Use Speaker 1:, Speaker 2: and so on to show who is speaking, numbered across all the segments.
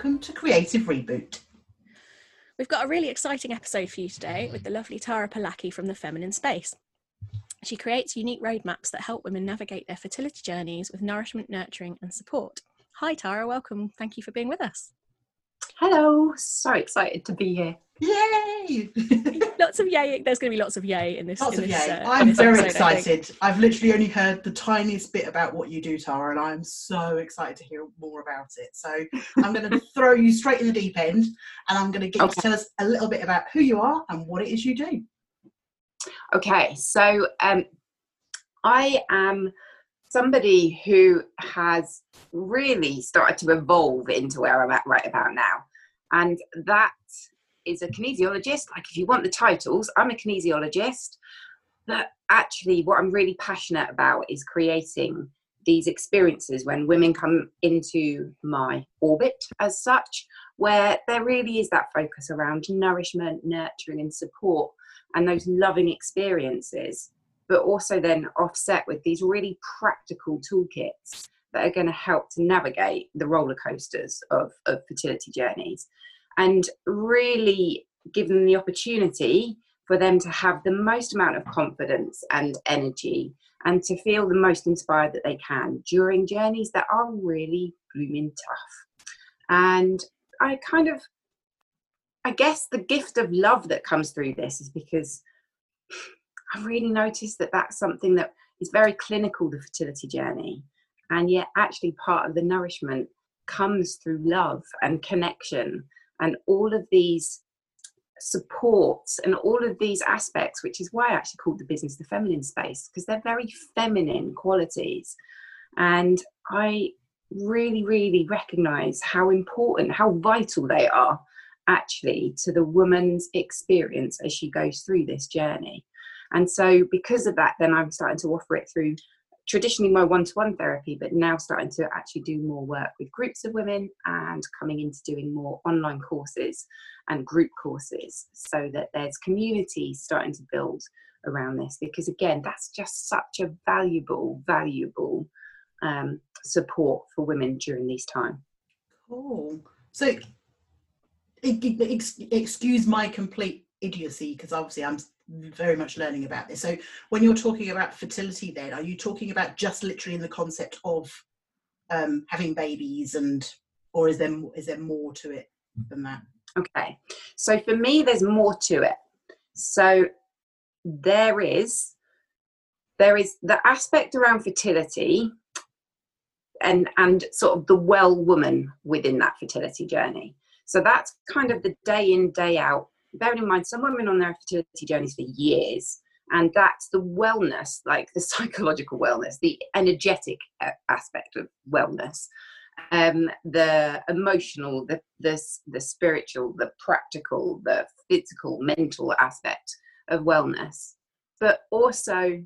Speaker 1: welcome to Creative Reboot.
Speaker 2: We've got a really exciting episode for you today with the lovely Tara Polacki from the Feminine Space. She creates unique roadmaps that help women navigate their fertility journeys with nourishment, nurturing, and support. Hi, Tara, welcome. Thank you for being with us.
Speaker 3: Hello, so excited to be here.
Speaker 1: Yay!
Speaker 2: lots of yay. There's going to be lots of yay in this.
Speaker 1: Lots
Speaker 2: in
Speaker 1: of
Speaker 2: this,
Speaker 1: yay.
Speaker 2: uh,
Speaker 1: I'm very
Speaker 2: episode,
Speaker 1: excited. I've literally only heard the tiniest bit about what you do, Tara, and I'm so excited to hear more about it. So I'm going to throw you straight in the deep end, and I'm going to get you to tell us a little bit about who you are and what it is you do.
Speaker 3: Okay, so um, I am somebody who has really started to evolve into where I'm at right about now, and that is a kinesiologist. Like, if you want the titles, I'm a kinesiologist, but actually, what I'm really passionate about is creating these experiences when women come into my orbit as such, where there really is that focus around nourishment, nurturing, and support, and those loving experiences, but also then offset with these really practical toolkits that are going to help to navigate the roller coasters of, of fertility journeys and really give them the opportunity for them to have the most amount of confidence and energy and to feel the most inspired that they can during journeys that are really blooming tough. And I kind of, I guess the gift of love that comes through this is because I've really noticed that that's something that is very clinical, the fertility journey. And yet, actually, part of the nourishment comes through love and connection and all of these supports and all of these aspects, which is why I actually called the business the feminine space, because they're very feminine qualities. And I really, really recognize how important, how vital they are actually to the woman's experience as she goes through this journey. And so, because of that, then I'm starting to offer it through traditionally my one to one therapy, but now starting to actually do more work with groups of women and coming into doing more online courses and group courses so that there's community starting to build around this. Because again, that's just such a valuable, valuable um, support for women during this time.
Speaker 1: Cool. So, ex- ex- excuse my complete idiocy because obviously I'm very much learning about this. So, when you're talking about fertility, then are you talking about just literally in the concept of um, having babies, and or is there is there more to it than that?
Speaker 3: Okay, so for me, there's more to it. So there is there is the aspect around fertility and and sort of the well woman within that fertility journey. So that's kind of the day in day out. Bearing in mind, some women on their fertility journeys for years, and that's the wellness, like the psychological wellness, the energetic uh, aspect of wellness um, the emotional, the, the the spiritual, the practical, the physical, mental aspect of wellness, but also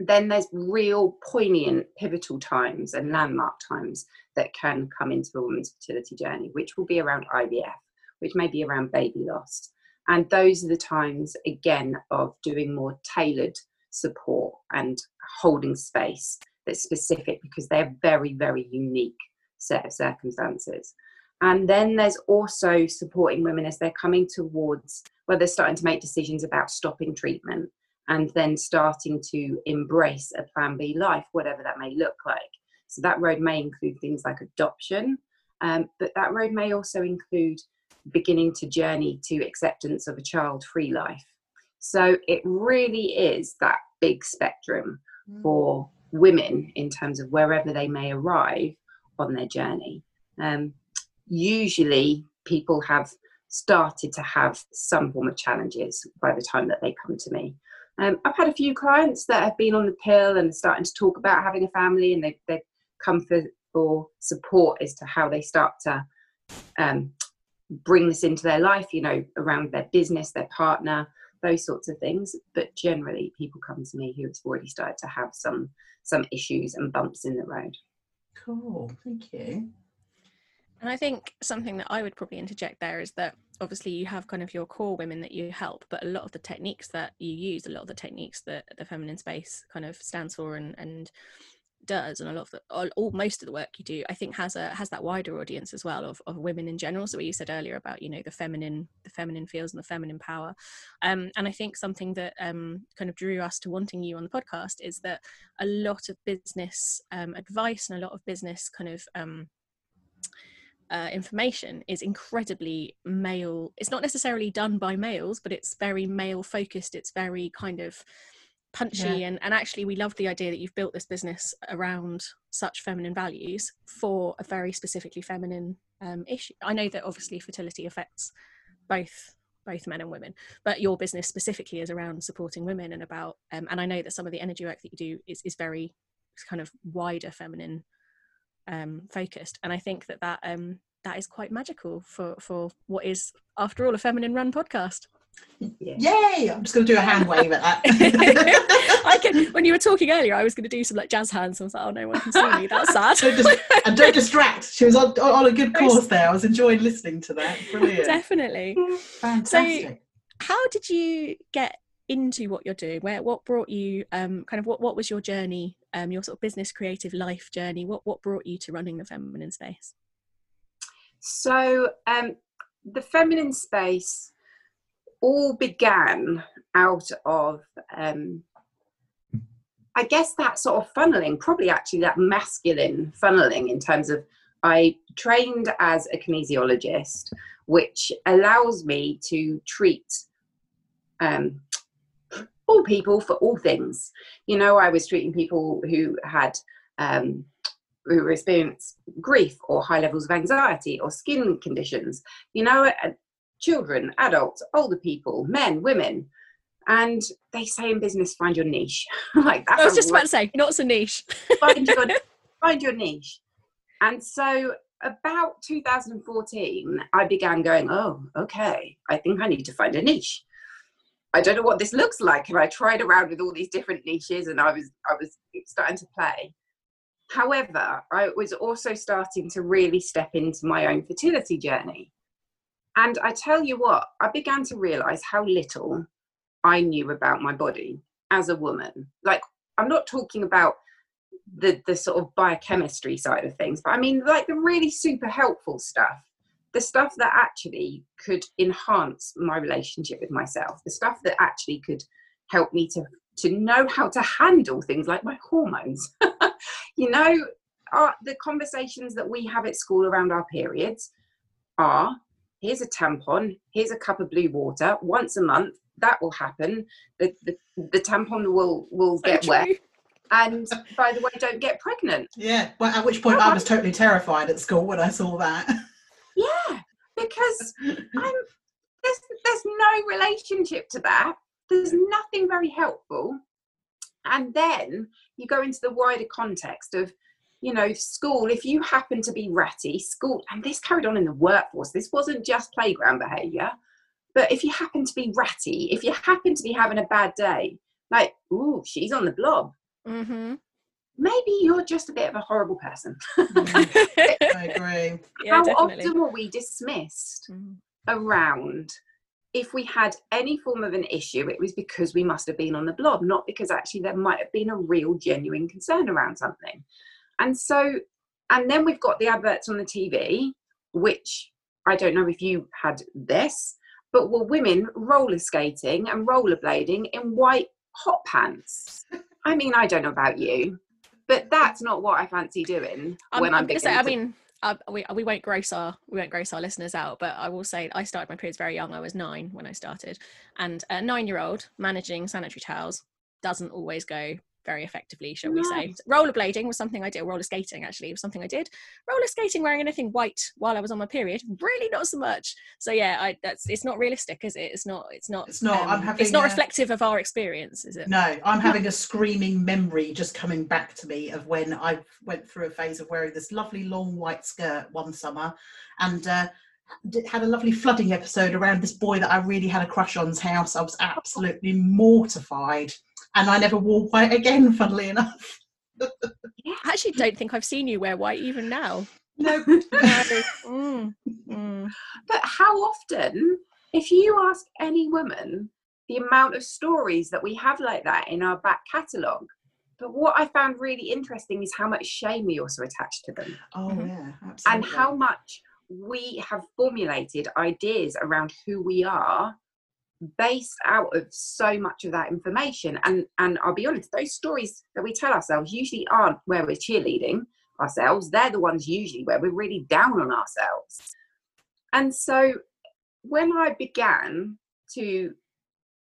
Speaker 3: then there's real poignant pivotal times and landmark times that can come into a woman's fertility journey, which will be around IVF, which may be around baby loss. And those are the times, again, of doing more tailored support and holding space that's specific because they're very, very unique set of circumstances. And then there's also supporting women as they're coming towards where they're starting to make decisions about stopping treatment and then starting to embrace a plan B life, whatever that may look like. So that road may include things like adoption, um, but that road may also include beginning to journey to acceptance of a child free life. So it really is that big spectrum for women in terms of wherever they may arrive on their journey. Um, usually, people have started to have some form of challenges by the time that they come to me. Um, I've had a few clients that have been on the pill and starting to talk about having a family, and they, they've come for, for support as to how they start to um, bring this into their life, you know, around their business, their partner, those sorts of things. But generally, people come to me who have already started to have some some issues and bumps in the road.
Speaker 1: Cool, thank you.
Speaker 2: And I think something that I would probably interject there is that obviously you have kind of your core women that you help, but a lot of the techniques that you use, a lot of the techniques that the feminine space kind of stands for and, and does and a lot of the all, all most of the work you do i think has a has that wider audience as well of, of women in general. So what you said earlier about you know the feminine the feminine feels and the feminine power. Um, and i think something that um, kind of drew us to wanting you on the podcast is that a lot of business um, advice and a lot of business kind of um, uh, information is incredibly male it's not necessarily done by males but it's very male focused. It's very kind of punchy yeah. and, and actually we love the idea that you've built this business around such feminine values for a very specifically feminine um, issue i know that obviously fertility affects both both men and women but your business specifically is around supporting women and about um, and i know that some of the energy work that you do is, is very kind of wider feminine um, focused and i think that that um, that is quite magical for for what is after all a feminine run podcast.
Speaker 1: Yay! I'm just going to do a hand wave at that.
Speaker 2: I can. When you were talking earlier, I was going to do some like jazz hands. I was like, oh, no one can see me. That's sad.
Speaker 1: don't dis- and don't distract. She was on, on a good course there. I was enjoying listening to that. Brilliant.
Speaker 2: Definitely.
Speaker 1: Fantastic.
Speaker 2: So, how did you get into what you're doing? Where what brought you? Um, kind of what what was your journey? Um, your sort of business creative life journey. What what brought you to running the feminine space?
Speaker 3: So, um, the feminine space all began out of um, I guess that sort of funneling, probably actually that masculine funneling in terms of I trained as a kinesiologist, which allows me to treat um, all people for all things. You know, I was treating people who had um, who experienced grief or high levels of anxiety or skin conditions. You know, children, adults, older people, men, women. And they say in business, find your niche. like
Speaker 2: I was just about to say, not so niche.
Speaker 3: find your find your niche. And so about 2014, I began going, oh, okay, I think I need to find a niche. I don't know what this looks like. And I tried around with all these different niches and I was I was starting to play. However, I was also starting to really step into my own fertility journey. And I tell you what, I began to realize how little I knew about my body as a woman. Like, I'm not talking about the, the sort of biochemistry side of things, but I mean, like the really super helpful stuff, the stuff that actually could enhance my relationship with myself, the stuff that actually could help me to, to know how to handle things like my hormones. you know, our, the conversations that we have at school around our periods are here's a tampon, here's a cup of blue water once a month. That will happen. The, the, the tampon will, will get so wet. And by the way, don't get pregnant.
Speaker 1: Yeah. Well, at which point I was totally terrified at school when I saw that.
Speaker 3: Yeah, because I'm there's there's no relationship to that. There's nothing very helpful. And then you go into the wider context of you know, school, if you happen to be ratty, school, and this carried on in the workforce, this wasn't just playground behavior, but if you happen to be ratty, if you happen to be having a bad day, like, ooh, she's on the blob.
Speaker 2: Mm-hmm.
Speaker 3: Maybe you're just a bit of a horrible person.
Speaker 1: Mm-hmm. I agree.
Speaker 3: Yeah, How definitely. often were we dismissed mm. around if we had any form of an issue, it was because we must have been on the blob, not because actually there might have been a real, genuine concern around something. And so, and then we've got the adverts on the TV, which I don't know if you had this, but were women roller skating and rollerblading in white hot pants. I mean, I don't know about you, but that's not what I fancy doing
Speaker 2: I'm,
Speaker 3: when I'm,
Speaker 2: I'm going to say. I mean, uh, we we won't gross our we won't gross our listeners out, but I will say I started my periods very young. I was nine when I started, and a nine year old managing sanitary towels doesn't always go very effectively, shall we say. Rollerblading was something I did, roller skating actually was something I did. Roller skating wearing anything white while I was on my period, really not so much. So yeah, I, that's it's not realistic, is it? It's not. It's not.
Speaker 1: It's not. Um, I'm having.
Speaker 2: It's not reflective of our experience, is it?
Speaker 1: No, I'm having a screaming memory just coming back to me of when I went through a phase of wearing this lovely long white skirt one summer, and. Uh, had a lovely flooding episode around this boy that I really had a crush on's house. I was absolutely mortified and I never wore white again, funnily enough.
Speaker 2: I actually don't think I've seen you wear white even now.
Speaker 1: No.
Speaker 2: mm, mm.
Speaker 3: But how often, if you ask any woman the amount of stories that we have like that in our back catalogue, but what I found really interesting is how much shame we also attach to them.
Speaker 1: Oh
Speaker 2: Mhm.
Speaker 1: yeah, absolutely.
Speaker 3: and how much we have formulated ideas around who we are based out of so much of that information. And and i'll be honest those stories that we tell ourselves usually aren't where we're cheerleading ourselves. They're the ones usually where we're really down on ourselves. And so when i began to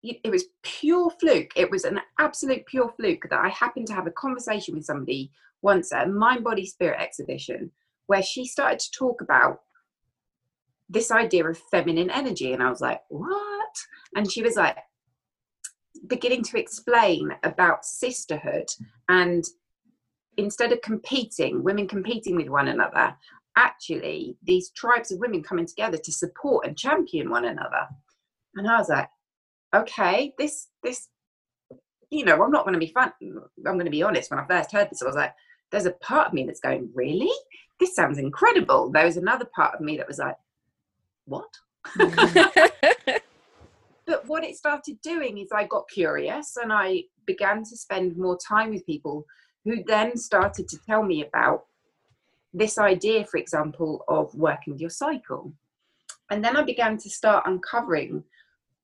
Speaker 3: it was pure fluke. It was an absolute pure fluke that i happened to have a conversation with somebody once at a mind body spirit exhibition where she started to talk about this idea of feminine energy. And I was like, what? And she was like, beginning to explain about sisterhood and instead of competing, women competing with one another, actually, these tribes of women coming together to support and champion one another. And I was like, okay, this, this, you know, I'm not going to be fun. I'm going to be honest. When I first heard this, I was like, there's a part of me that's going, really? This sounds incredible. There was another part of me that was like, what? Mm. But what it started doing is I got curious and I began to spend more time with people who then started to tell me about this idea, for example, of working with your cycle. And then I began to start uncovering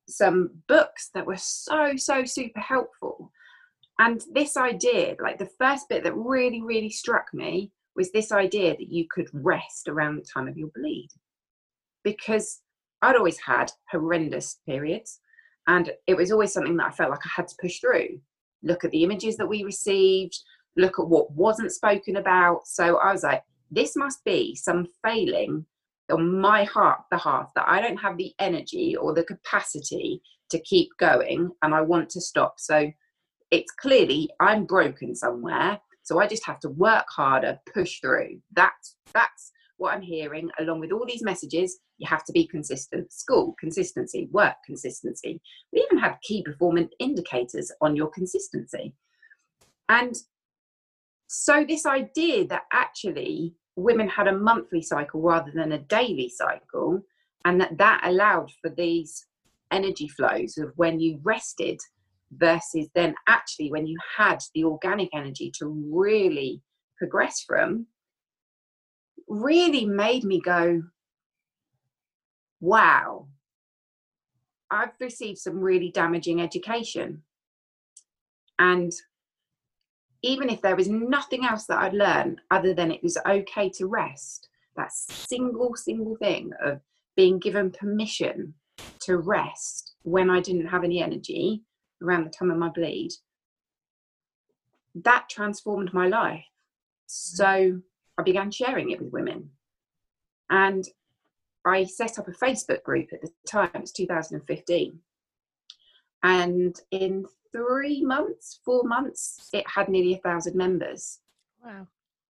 Speaker 3: some books that were so, so super helpful. And this idea, like the first bit that really, really struck me was this idea that you could rest around the time of your bleed. Because I'd always had horrendous periods, and it was always something that I felt like I had to push through. Look at the images that we received, look at what wasn't spoken about. So I was like, this must be some failing on my heart behalf that I don't have the energy or the capacity to keep going and I want to stop. So it's clearly I'm broken somewhere. So I just have to work harder, push through. That's that's what I'm hearing, along with all these messages. You have to be consistent. School consistency, work consistency. We even have key performance indicators on your consistency. And so this idea that actually women had a monthly cycle rather than a daily cycle and that that allowed for these energy flows of when you rested versus then actually when you had the organic energy to really progress from really made me go wow i've received some really damaging education and even if there was nothing else that I'd learned other than it was okay to rest, that single, single thing of being given permission to rest when I didn't have any energy around the time of my bleed, that transformed my life. So I began sharing it with women. And I set up a Facebook group at the time, it was 2015. And in three months, four months, it had nearly a thousand members.
Speaker 2: wow.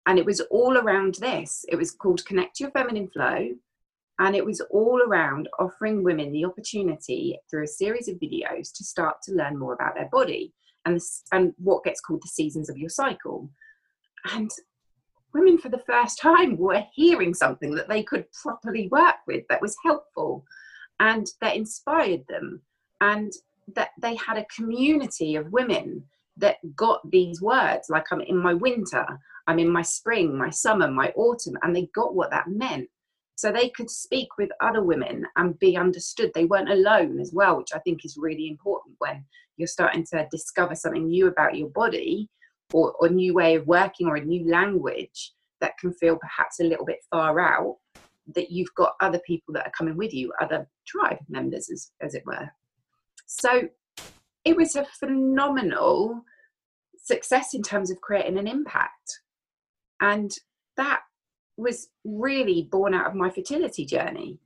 Speaker 3: And it was all around this. It was called Connect Your Feminine Flow. And it was all around offering women the opportunity through a series of videos to start to learn more about their body and, and what gets called the seasons of your cycle. And women, for the first time, were hearing something that they could properly work with that was helpful and that inspired them. And that they had a community of women that got these words like i'm in my winter i'm in my spring my summer my autumn and they got what that meant so they could speak with other women and be understood they weren't alone as well which i think is really important when you're starting to discover something new about your body or, a new way of working or a new language that can feel perhaps a little bit far out that you've got other people that are coming with you other tribe members as, as it were so it was a phenomenal success in terms of creating an impact. And that was really born out of my fertility journey.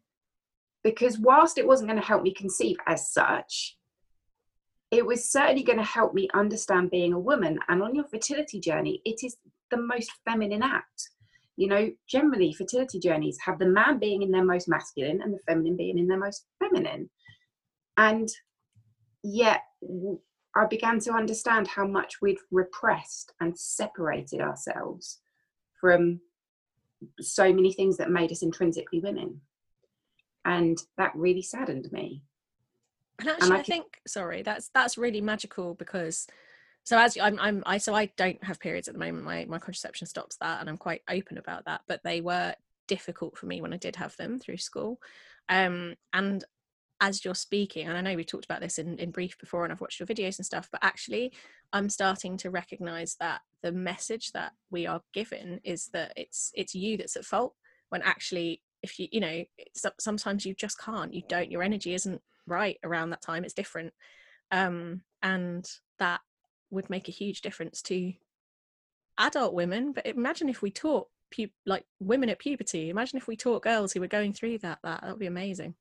Speaker 3: Because whilst it wasn't going to help me conceive as such, it was certainly going to help me understand being a woman. And on your fertility journey, it is the most feminine act. You know, generally, fertility journeys have the man being in their most masculine and the feminine being in their most feminine. And yet I began to understand how much we'd repressed and separated ourselves from so many things that made us intrinsically women. And that really saddened me.
Speaker 2: And actually,
Speaker 3: I
Speaker 2: I,
Speaker 3: can-
Speaker 2: think sorry, that's that's really magical because so as I'm, I'm I so I don't have periods at the moment. My my contraception stops that, and I'm quite open about that. But they were difficult for me when I did have them through school. Um, and as you're speaking, and I know we talked about this in, in brief before, and I've watched your videos and stuff, but actually, I'm starting to recognize that the message that we are given is that it's it's you that's at fault. When actually, if you you know, sometimes you just can't. You don't. Your energy isn't right around that time. It's different, um, and that would make a huge difference to adult women. But imagine if we taught pu- like women at puberty. Imagine if we taught girls who were going through that. That that would be amazing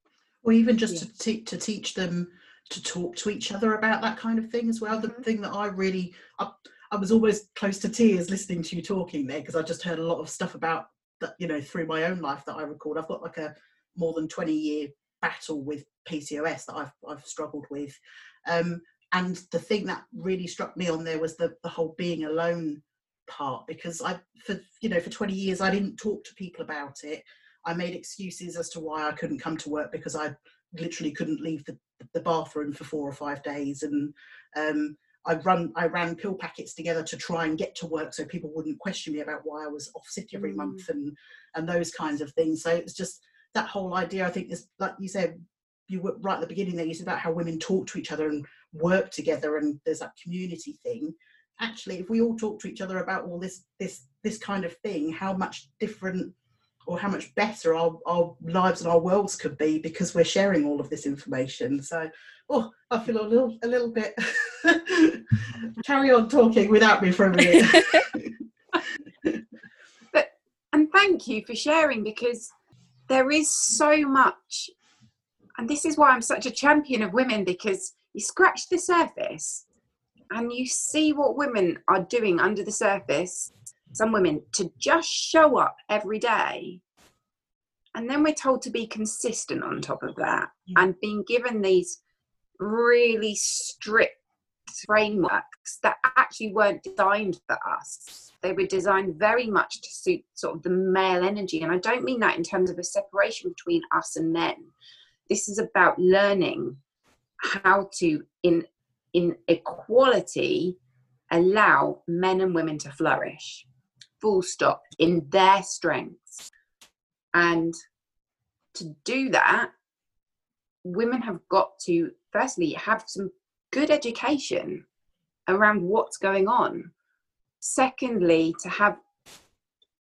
Speaker 1: or even just to, te- to teach them to talk to each other about that kind of thing as well. The mm-hmm. thing that I really, I, I was always close to tears listening to you talking there because I just heard a lot of stuff about that, you know, through my own life that I record. I've got like a more than 20 year battle with PCOS that I've, I've struggled with. Um, and the thing that really struck me on there was the, the whole being alone part because I, for, you know, for 20 years, I didn't talk to people about it. I made excuses as to why I couldn't come to work because I literally couldn't leave the, the bathroom for four or five days. And um, I run I ran pill packets together to try and get to work so people wouldn't question me about why I was off sick every mm. month and and those kinds of things. So it's just that whole idea. I think is like you said, you were right at the beginning there. You said about how women talk to each other and work together, and there's that community thing. Actually, if we all talk to each other about all this this this kind of thing, how much different or how much better our, our lives and our worlds could be because we're sharing all of this information. So, oh, I feel a little, a little bit. Carry on talking without me for a minute.
Speaker 3: but and thank you for sharing because there is so much, and this is why I'm such a champion of women because you scratch the surface and you see what women are doing under the surface some women to just show up every day and then we're told to be consistent on top of that yeah. and being given these really strict frameworks that actually weren't designed for us. They were designed very much to suit sort of the male energy and i don't mean that in terms of a separation between us and men. This is about learning how to in in equality allow men and women to flourish. Full stop. In their strengths. And to do that women have got to firstly have some good education around what's going on. Secondly to have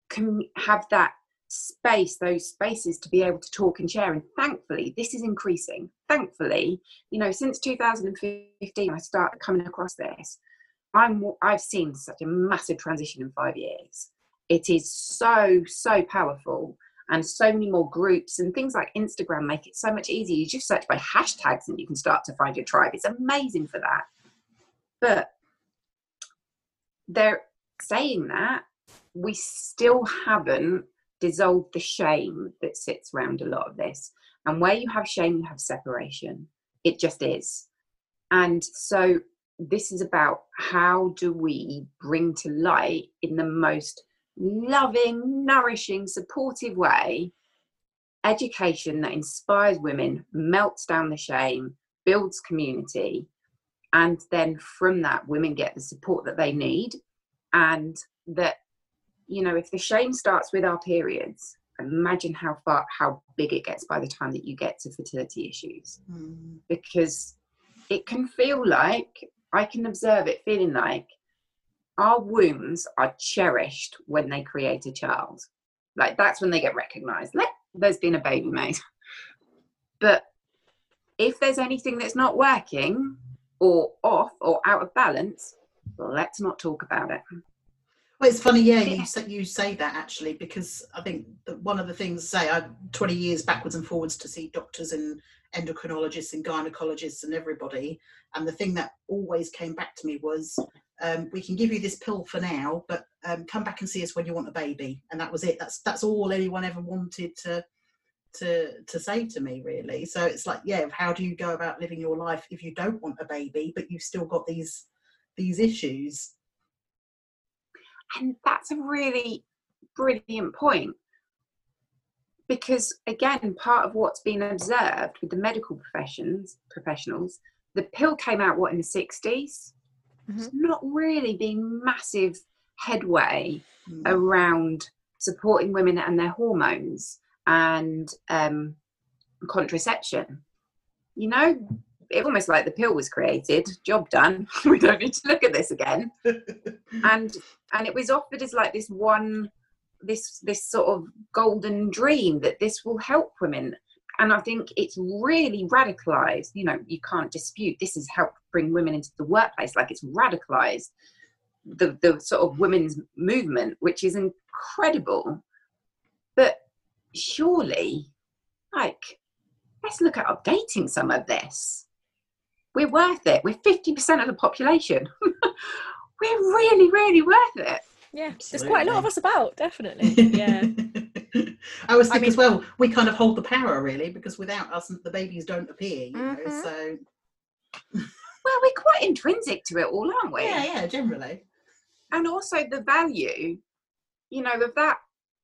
Speaker 3: can have that space those spaces to be able to talk and share. And thankfully this is increasing. Thankfully you know since 2015 i started coming across this. I'm I've seen such a massive transition in five years. It is so so powerful, and so many more groups and things like Instagram make it so much easier. You just search by hashtags and you can start to find your tribe. It's amazing for that. But they're saying that we still haven't dissolved the shame that sits around a lot of this. And where you have shame, you have separation. It just is. And so this is about how do we bring to light in the most loving, nourishing, supportive way education that inspires women, melts down the shame, builds community, and then from that, women get the support that they need. And that, you know, if the shame starts with our periods, imagine how far, how big it gets by the time that you get to fertility issues. Mm. Because it can feel like I can observe it feeling like our wombs are cherished when they create a child. Like that's when they get recognized. Let there's been a baby made. But if there's anything that's not working or off or out of balance, let's not talk about it.
Speaker 1: Well, it's funny, yeah, you say, you say that actually, because I think one of the things, say, I 20 years backwards and forwards to see doctors and endocrinologists and gynecologists and everybody. And the thing that always came back to me was, um, we can give you this pill for now, but um, come back and see us when you want a baby. And that was it. That's that's all anyone ever wanted to to to say to me, really. So it's like, yeah, how do you go about living your life if you don't want a baby, but you've still got these these issues?
Speaker 3: And that's a really brilliant point because again part of what's been observed with the medical professions professionals the pill came out what in the 60s there's not really been massive headway
Speaker 1: Mm.
Speaker 3: around supporting women and their hormones and um, contraception. You know, it almost like the pill was created, job done. we don't need to look at this again. And and it was offered as like this one, this this sort of golden dream that this will help women. And I think it's really radicalized. You know, you can't dispute this has helped bring women into the workplace. Like it's radicalized the the sort of women's movement, which is incredible. But surely, like, let's look at updating some of this. We're worth it. We're fifty percent of the population. We're really, really worth it.
Speaker 2: Yeah, there's quite a lot of us about, definitely. Yeah.
Speaker 1: I was
Speaker 2: I
Speaker 1: thinking
Speaker 2: mean-
Speaker 1: as well, we kind of hold the power really because without us, the babies don't appear. You know,
Speaker 2: Mhm.
Speaker 1: so
Speaker 3: Well, we're quite intrinsic to it all, aren't we?
Speaker 1: yeah, yeah, generally.
Speaker 3: And also the value, you know, of that.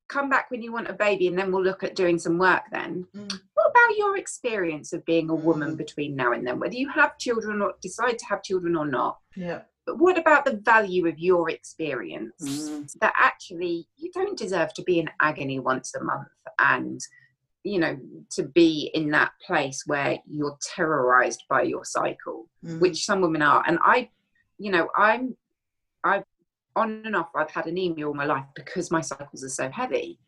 Speaker 3: Come back when you want a baby, and then we'll look at doing some work. Then,
Speaker 1: Mm.
Speaker 3: what about your experience of being a woman
Speaker 1: Mm.
Speaker 3: between now and then? Whether you have children or decide to have children or not,
Speaker 1: Yeah.
Speaker 3: But what about the value of your experience?
Speaker 1: Mm.
Speaker 3: that actually you don't deserve to be in agony once a month and you know to be in that place where you're terrorized by your cycle
Speaker 1: Mm.
Speaker 3: which some women are. And i you know i'm i've on and off i've had anemia all my life because my cycles are so heavy.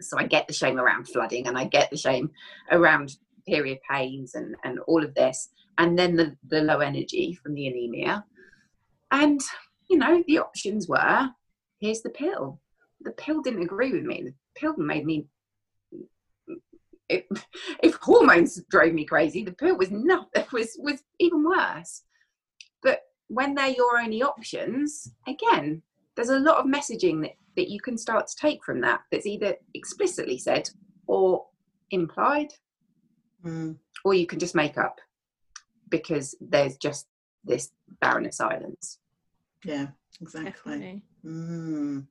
Speaker 3: So i get the shame around flooding and i get the shame around period pains and and all of this. And then the the low energy from the anemia and you know the options were here's the pill. The pill didn't agree with me. The pill made me if, if hormones drove me crazy the pill was not was was even worse. But when they're your only options again there's a lot of messaging that, that you can start to take from that that's either explicitly said or implied.
Speaker 1: Mm.
Speaker 3: or you can just make up because there's just this barren of silence
Speaker 1: Yeah, exactly. Mm.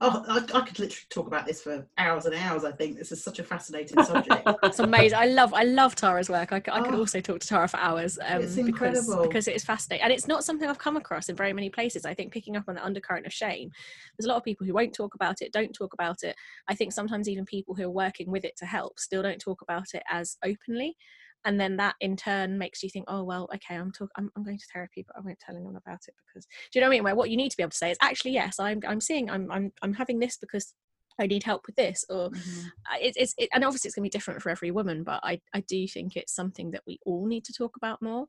Speaker 1: Oh, I, I could literally talk about this for hours and hours. I think this is such a fascinating subject.
Speaker 2: It's amazing. I love I love Tara's work. I could
Speaker 1: Oh.
Speaker 2: also talk to Tara for hours um,
Speaker 1: It's
Speaker 2: because
Speaker 1: incredible.
Speaker 2: because it is fascinating and it's not something I've come across in very many places. I think picking up on the undercurrent of shame. There's a lot of people who won't talk about it, don't talk about it. I think sometimes even people who are working with it to help still don't talk about it as openly. And then that in turn makes you think, oh well, okay, I'm talk- I'm, I'm going to therapy, but I won't tell anyone about it because do you know what I mean? Where what you need to be able to say is actually yes, I'm I'm seeing I'm I'm I'm having this because I need help with this or
Speaker 1: Mhm.
Speaker 2: I- it's it's it, and obviously it's going to be different for every woman but i i do think it's something that we all need to talk about more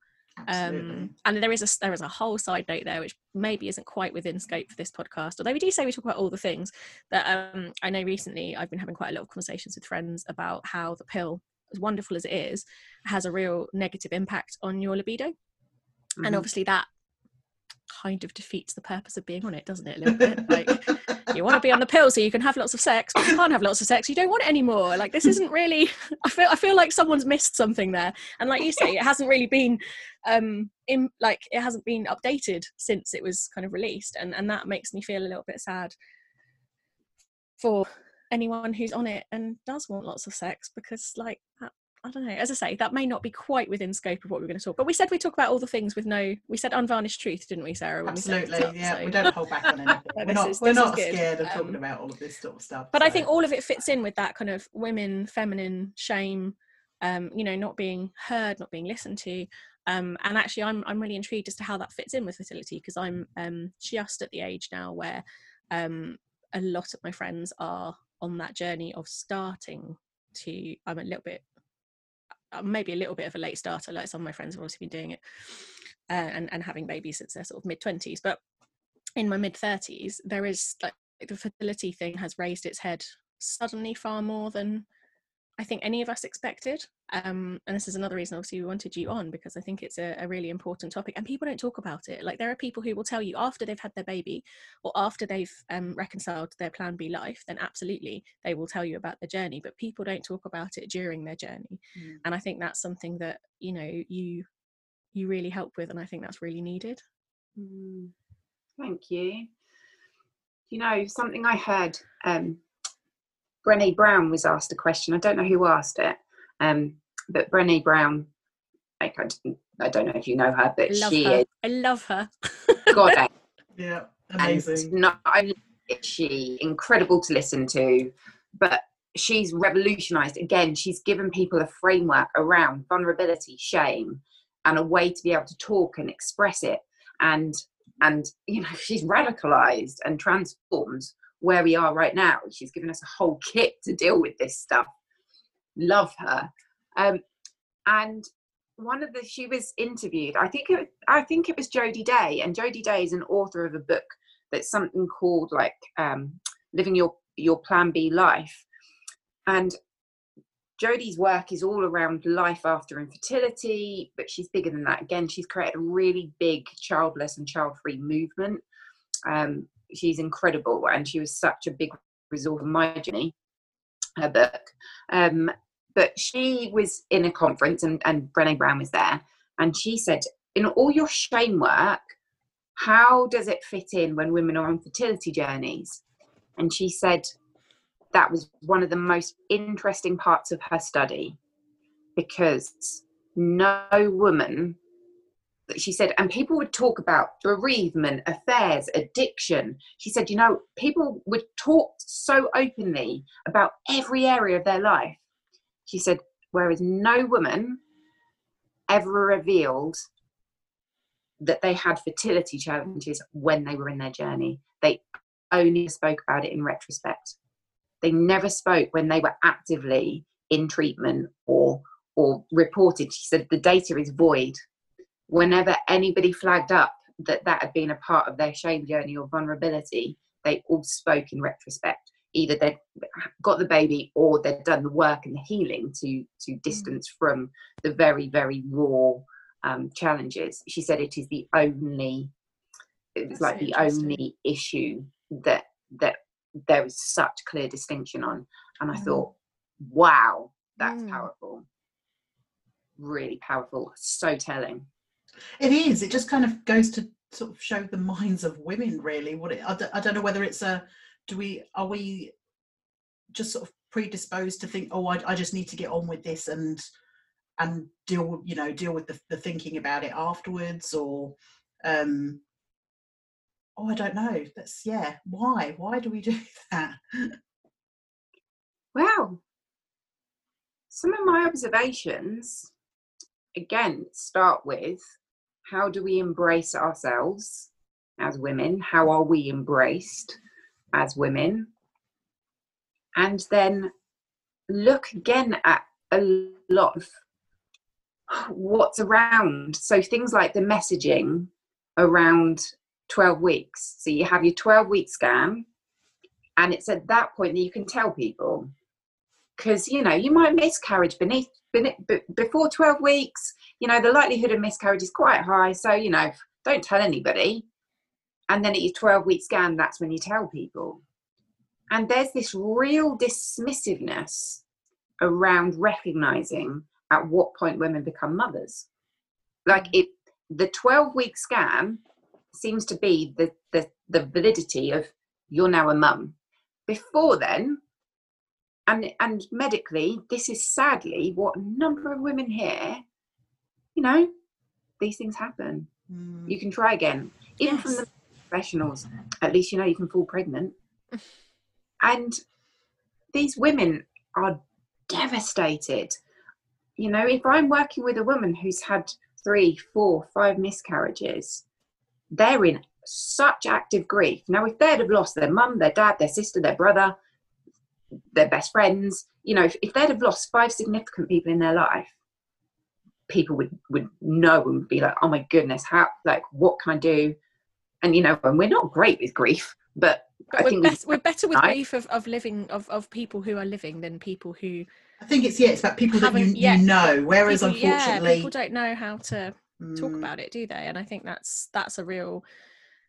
Speaker 2: um and there is a there is a whole side note there which maybe isn't quite within scope for this podcast although we do say we talk about all the things that um i know recently i've been having quite a lot of conversations with friends about how the pill as wonderful as it is has a real negative impact on your libido. And
Speaker 3: Mhm.
Speaker 2: obviously that kind of defeats the purpose of being on it doesn't it a little bit? Like you want to be on the pill so you can have lots of sex but you can't have lots of sex you don't want it anymore. Like this isn't really i feel i feel like someone's missed something there. And like you say it hasn't really been um in like it hasn't been updated since it was kind of released. And and that makes me feel a little bit sad for anyone who's on it and does want lots of sex because like that I don't know. As I say, that may not be quite within scope of what we're going to talk. But we said we talk about all the things with no. We said unvarnished truth, didn't we, Sarah? when we
Speaker 1: Absolutely,
Speaker 2: up?
Speaker 1: yeah.
Speaker 2: So-
Speaker 1: We don't hold back on anything.
Speaker 2: No,
Speaker 1: we're not,
Speaker 2: is-
Speaker 1: we're not scared of talking
Speaker 2: Um,
Speaker 1: about all of this sort of stuff.
Speaker 2: but I think all of it fits in with that kind of women, feminine shame, um, you know, not being heard, not being listened to. Um, and actually, I'm I'm really intrigued as to how that fits in with fertility because I'm um, just at the age now where um, a lot of my friends are on that journey of starting to. I'm a little bit, uh, maybe a little bit of a late starter. Like some of my friends have obviously been doing it uh, and and having babies since they're sort of mid twenties, but in my mid 30s there is like the fertility thing has raised its head suddenly far more than I think any of us expected. Um, and this is another reason, obviously, we wanted you on because I think it's a, a really important topic, and people don't talk about it. Like there are people who will tell you after they've had their baby or after they've um, reconciled their Plan B life, then absolutely they will tell you about the journey. But people don't talk about it during their journey,
Speaker 1: Mm.
Speaker 2: and I think that's something that you know you you really help with, and I think that's really needed.
Speaker 3: Mm, Thank you. You know, something I heard, um, Brené Brown was asked a question. I don't know who asked it, um, but Brené Brown, like, I I don't know if you know her, but
Speaker 2: love
Speaker 3: she
Speaker 2: her.
Speaker 3: is
Speaker 2: I love her.
Speaker 3: goddess.
Speaker 1: Yeah,
Speaker 3: and
Speaker 1: amazing.
Speaker 3: not only is she incredible to listen to, but she's revolutionized again. She's given people a framework around vulnerability, shame, and a way to be able to talk and express it. And and you know, she's radicalized and transformed where we are right now. She's given us a whole kit to deal with this stuff. Love her. Um, and one of the she was interviewed. I think it, I think it was Jody Day, and Jody Day is an author of a book that's something called like um, living your your Plan B life. And Jody's work is all around life after infertility, but she's bigger than that. Again, she's created a really big childless and child-free movement. Um, she's incredible, and she was such a big result of my journey. Her book, um, but she was in a conference, and, and Brené Brown was there, and she said, "In all your shame work, how does it fit in when women are on fertility journeys?" And she said, that was one of the most interesting parts of her study because no woman she said and people would talk about bereavement affairs addiction she said you know people would talk so openly about every area of their life she said whereas no woman ever revealed that they had fertility challenges when they were in their journey they only spoke about it in retrospect they never spoke when they were actively in treatment or or reported. She said the data is void. Whenever anybody flagged up that that had been a part of their shame journey or vulnerability, they all spoke in retrospect. Either they'd got the baby or they'd done the work and the healing to to distance from the very very raw um, challenges. She said it is the only it was
Speaker 2: That's
Speaker 3: like the only issue that that there was such clear distinction on and i
Speaker 1: Mm.
Speaker 3: thought wow that's
Speaker 2: Mm.
Speaker 3: powerful really powerful so telling
Speaker 1: It is. It just kind of goes to sort of show the minds of women, really. What it, I, don't, I don't know whether it's a. Do we are we just sort of predisposed to think, oh, I, I just need to get on with this and and deal with you know deal with the, the thinking about it afterwards, or um, oh, I don't know. That's yeah. Why? Why do we do that?
Speaker 3: wow some of my observations again start with how do we embrace ourselves as women? How are we embraced as women? And then look again at a lot of what's around. So things like the messaging around 12 weeks. So you have your 12 week scan and it's at that point that you can tell people because you know you might miscarriage beneath, beneath before 12 weeks you know the likelihood of miscarriage is quite high so you know don't tell anybody. And then at your 12 week scan that's when you tell people. And there's this real dismissiveness around recognizing at what point women become mothers. Like it the 12 week scan seems to be the, the the validity of you're now a mum. Before then and and medically this is sadly what a number of women hear you know these things happen.
Speaker 1: Mm,
Speaker 3: you can try again even from
Speaker 2: Yes.
Speaker 3: the professionals. At least you know you can fall pregnant. And these women are devastated. You know if i'm working with a woman who's had three four five miscarriages they're in such active grief. Now if they'd have lost their mum their dad their sister their brother their best friends you know if, if they'd have lost five significant people in their life people would would know and be like oh my goodness how like what can i do and you know and we're not great with grief but,
Speaker 2: But
Speaker 3: i
Speaker 2: we're,
Speaker 3: think we
Speaker 2: bet- we're better with
Speaker 3: right?
Speaker 2: grief of, of living of, of people who are living than people who
Speaker 1: I think it's yeah. It's about people that you, you know. Whereas
Speaker 2: people, yeah,
Speaker 1: unfortunately,
Speaker 2: people don't know how to talk
Speaker 1: mm,
Speaker 2: about it, do they? And I think that's that's a real.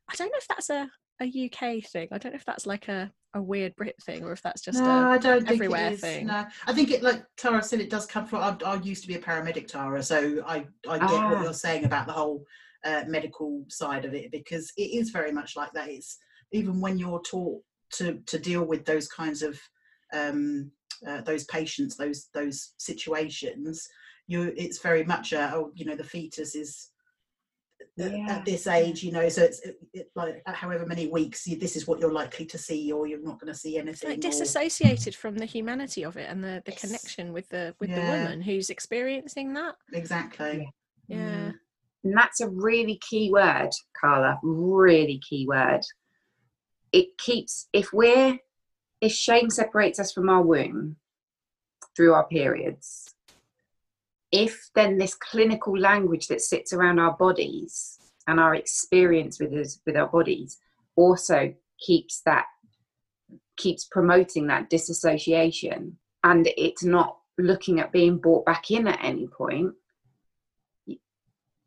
Speaker 2: I don't know if that's a, a UK thing. I don't know if that's like a, a weird Brit thing or if that's just
Speaker 1: no, I don't think
Speaker 2: everywhere
Speaker 1: it is.
Speaker 2: thing.
Speaker 1: No, I think it like Tara said, it does come from. I, I used to be a paramedic, Tara, so I I get
Speaker 3: Ah.
Speaker 1: what you're saying about the whole uh, medical side of it because it is very much like that. It's even when you're taught to to deal with those kinds of um, uh, those patients, those those situations. you it's very much a oh you know the fetus is at-
Speaker 3: Yeah.
Speaker 1: at this age you know so it's it, it, like however many weeks you, this is what you're likely to see or you're not going to see
Speaker 2: It's
Speaker 1: anything
Speaker 2: like
Speaker 1: or-
Speaker 2: disassociated from the humanity of it and the, the
Speaker 3: Yes.
Speaker 2: connection with the with the woman who's experiencing that.
Speaker 1: exactly mm.
Speaker 2: Yeah.
Speaker 3: And that's a really key word, Carla. Really key word. It keeps, if we're, if shame separates us from our womb through our periods, if then this clinical language that sits around our bodies and our experience with us, with our bodies also keeps that, keeps promoting that disassociation and it's not looking at being brought back in at any point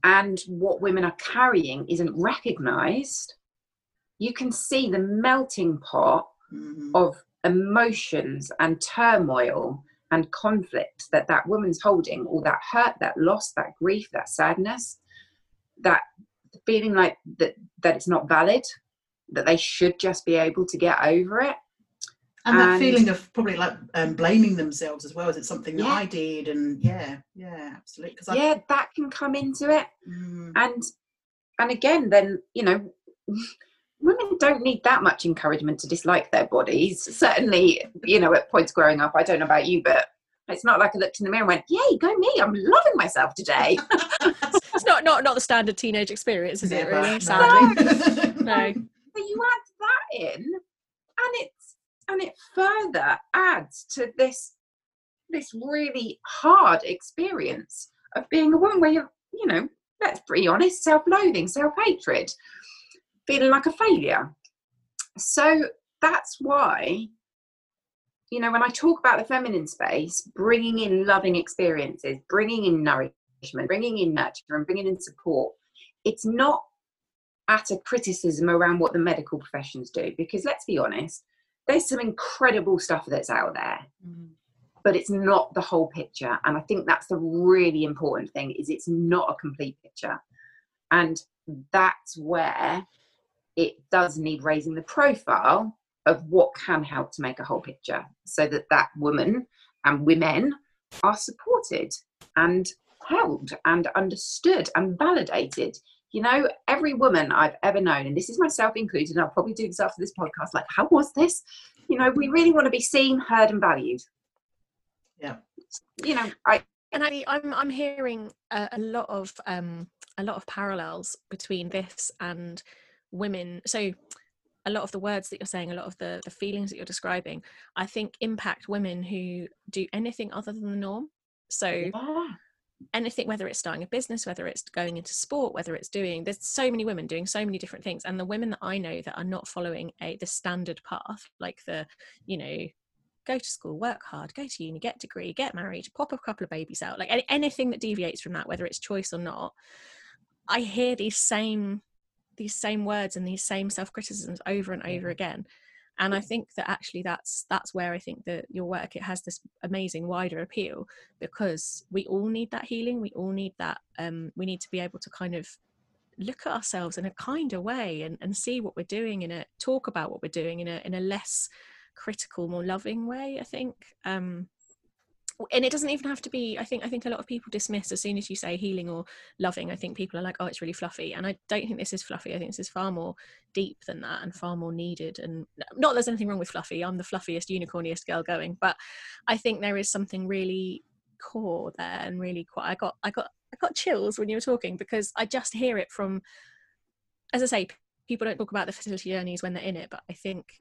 Speaker 3: and what women are carrying isn't recognized, you can see the melting pot
Speaker 1: Mhm.
Speaker 3: of emotions and turmoil and conflict that that woman's holding, all that hurt, that loss, that grief, that sadness, that feeling like that that it's not valid, that they should just be able to get over it.
Speaker 1: and that feeling of probably like um, blaming themselves as well is it something that i did and yeah yeah absolutely because
Speaker 3: Yeah, that can come into it.
Speaker 1: mm,
Speaker 3: and and again then you know women don't need that much encouragement to dislike their bodies certainly you know at points growing up i don't know about you but it's not like i looked in the mirror and went yay go me i'm loving myself today
Speaker 2: It's not not not the standard teenage experience, is it
Speaker 1: never,
Speaker 2: really?
Speaker 1: no.
Speaker 2: Sadly. No.
Speaker 3: but you add that in and it's and it further adds to this this really hard experience of being a woman where you're you know let's be honest self-loathing self-hatred feeling like a failure. So that's why you know when i talk about the feminine space bringing in loving experiences bringing in nourishment bringing in nurture and bringing in support it's not at a criticism around what the medical professions do because let's be honest there's some incredible stuff that's out there
Speaker 1: Mm.
Speaker 3: but it's not the whole picture. And i think that's the really important thing is it's not a complete picture. And that's where it does need raising the profile of what can help to make a whole picture so that that woman and women are supported and held and understood and validated. You know every woman i've ever known and this is myself included and i'll probably do this after this podcast like how was this? You know we really want to be seen heard and valued.
Speaker 1: Yeah.
Speaker 3: you know i
Speaker 2: and I, I'm I'm hearing a, a lot of um, a lot of parallels between this and women. So a lot of the words that you're saying, a lot of the the feelings that you're describing, I think impact women who do anything other than the norm. So
Speaker 3: yeah.
Speaker 2: anything, whether it's starting a business, whether it's going into sport, whether it's doing, there's so many women doing so many different things, and the women that I know that are not following a the standard path, like the, you know, go to school, work hard, go to uni, get a degree, get married, pop a couple of babies out, like any, anything that deviates from that, whether it's choice or not, I hear these same these same words and these same self criticisms over and over again. And I think that actually that's that's where I think that your work it has this amazing wider appeal because we all need that healing. We all need that. Um, we need to be able to kind of look at ourselves in a kinder way and, and see what we're doing in a talk about what we're doing in a in a less critical, more loving way. I think. Um, and it doesn't even have to be i think i think a lot of people dismiss as soon as you say healing or loving i think people are like oh it's really fluffy and i don't think this is fluffy i think this is far more deep than that and far more needed and not that there's anything wrong with fluffy i'm the fluffiest unicorniest girl going but i think there is something really core there and really quite i got i got i got chills when you were talking because i just hear it from as i say people don't talk about the fertility journeys when they're in it but i think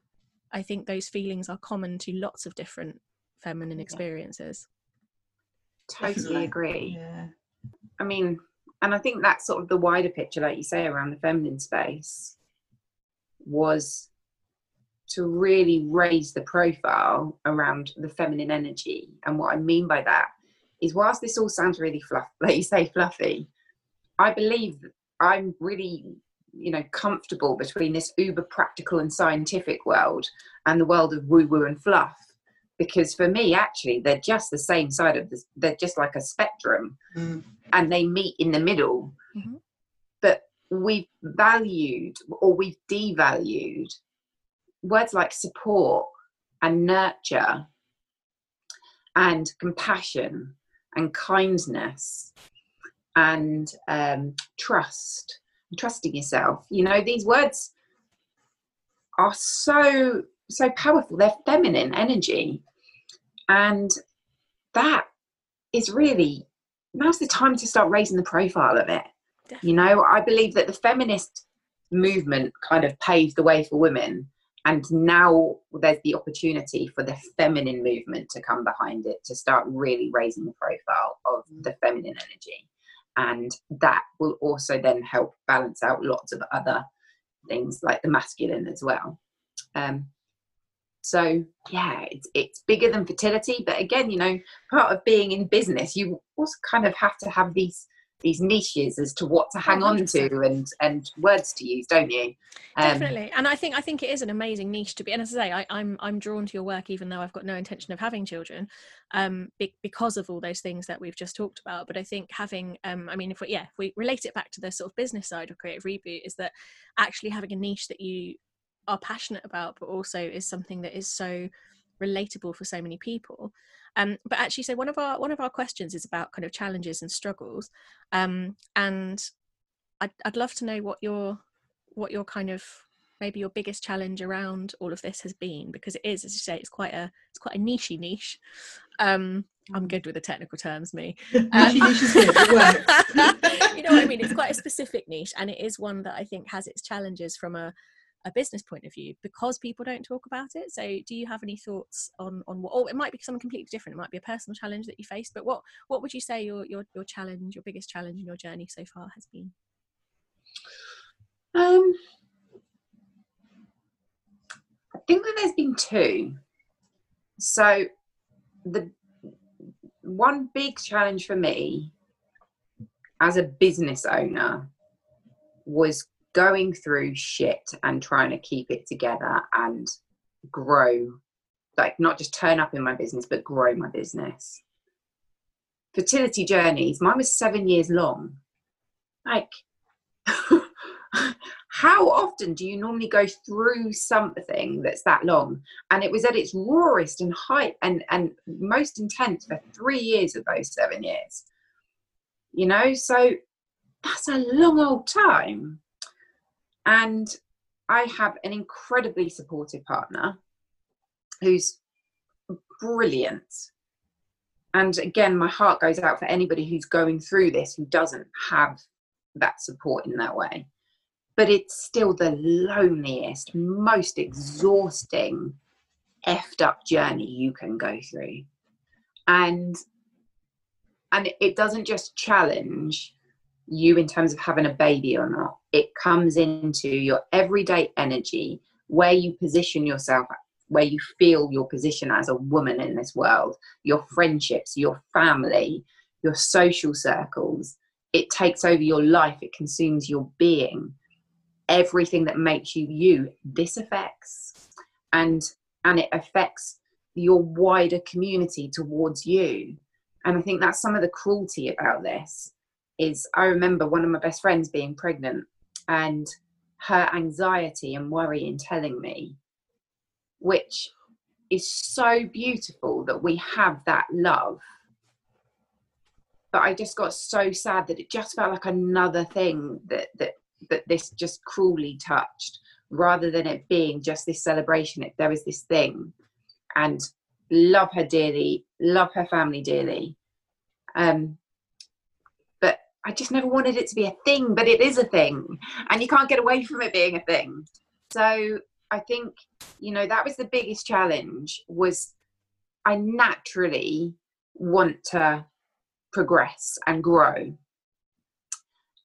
Speaker 2: i think those feelings are common to lots of different feminine experiences
Speaker 3: totally
Speaker 1: Definitely.
Speaker 3: agree
Speaker 1: yeah
Speaker 3: I mean, and I think that's sort of the wider picture, like you say, around the feminine space was to really raise the profile around the feminine energy. And what I mean by that is, whilst this all sounds really fluff, like you say, fluffy, I believe I'm really, you know, comfortable between this uber practical and scientific world and the world of woo woo and fluff. Because for me, actually, they're just the same side of this, they're just like a spectrum
Speaker 1: Mm.
Speaker 3: and they meet in the middle.
Speaker 2: Mhm.
Speaker 3: But we've valued or we've devalued words like support and nurture and compassion and kindness and um, trust trusting yourself you know these words are so so powerful they're feminine energy. And that is really now's the time to start raising the profile of it.
Speaker 2: Definitely.
Speaker 3: you know i believe that the feminist movement kind of paved the way for women and now there's the opportunity for the feminine movement to come behind it to start really raising the profile of the feminine energy. And that will also then help balance out lots of other things like the masculine as well. Um, so yeah it's it's bigger than fertility but again you know part of being in business you also kind of have to have these these niches as to what to hang on to and and words to use don't you Um,
Speaker 2: Definitely, and I think I think it is an amazing niche to be. And as I say, I, I'm I'm drawn to your work, even though I've got no intention of having children, um, be, because of all those things that we've just talked about. But I think having, um, I mean, if we yeah, if we relate it back to the sort of business side of Creative Reboot, is that actually having a niche that you are passionate about, but also is something that is so relatable for so many people. Um, but actually, so one of our one of our questions is about kind of challenges and struggles, um, and I'd I'd love to know what your what your kind of maybe your biggest challenge around all of this has been because it is as you say it's quite a it's quite a nichey niche. Um i'm good with the technical terms me.
Speaker 1: Niche niche is good, it works.
Speaker 2: you know what i mean? It's quite a specific niche and it is one that i think has its challenges from a a business point of view because people don't talk about it. So do you have any thoughts on on what or it might be something completely different. It might be a personal challenge that you faced but what what would you say your your, your challenge your biggest challenge in your journey so far has been?
Speaker 3: Um, I think that there's been two. So, the one big challenge for me as a business owner was going through shit and trying to keep it together and grow, like not just turn up in my business, but grow my business. Fertility journeys, mine was seven years long. Like, how often do you normally go through something that's that long and it was at its rawest and height and and most intense for three years of those seven years you know so that's a long old time and i have an incredibly supportive partner who's brilliant and again my heart goes out for anybody who's going through this who doesn't have that support in that way but it's still the loneliest, most exhausting, effed up journey you can go through. And and it doesn't just challenge you in terms of having a baby or not. It comes into your everyday energy, where you position yourself, where you feel your position as a woman in this world, your friendships, your family, your social circles. It takes over your life, it consumes your being everything that makes you you this affects and and it affects your wider community towards you and i think that's some of the cruelty about this is i remember one of my best friends being pregnant and her anxiety and worry in telling me which is so beautiful that we have that love. But i just got so sad that it just felt like another thing that that that this just cruelly touched rather than it being just this celebration if there was this thing. And love her dearly love her family dearly. Um i just never wanted it to be a thing but it is a thing and you can't get away from it being a thing. So i think you know that was the biggest challenge was i naturally want to progress and grow.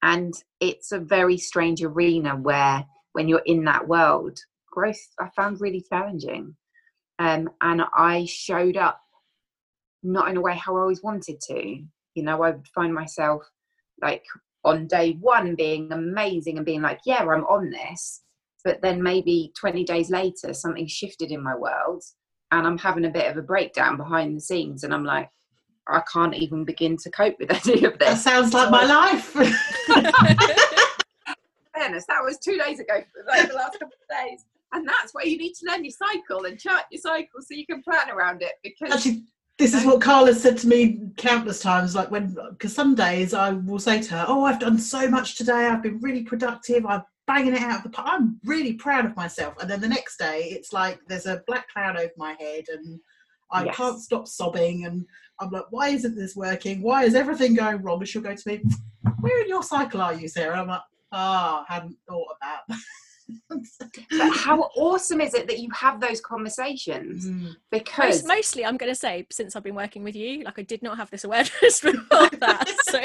Speaker 3: And it's a very strange arena where when you're in that world growth i found really challenging. Um, and i showed up not in a way how i always wanted to. You know i would find myself like on day one being amazing and being like yeah i'm on this but then maybe 20 days later something shifted in my world and i'm having a bit of a breakdown behind the scenes and i'm like i can't even begin to cope with any of this.
Speaker 1: That sounds like my life.
Speaker 3: fairness, that was two days ago, like the last couple of days. And that's where you need to learn your cycle and chart your cycle so you can plan around it because
Speaker 1: Actually, this is what Carla said to me countless times. Like when, because some days I will say to her, "Oh, I've done so much today. I've been really productive. I'm banging it out of the park. I'm really proud of myself." And then the next day, it's like there's a black cloud over my head, and I
Speaker 3: Yes.
Speaker 1: can't stop sobbing. And I'm like, "Why isn't this working? Why is everything going wrong?" And she'll go to me, "Where in your cycle are you, Sarah?" I'm like, "Ah, I hadn't thought about." that."
Speaker 3: But how awesome is it that you have those conversations?
Speaker 1: Mm.
Speaker 3: Because
Speaker 2: Most, mostly, I'm going to say, since I've been working with you, like I did not have this awareness before that. So,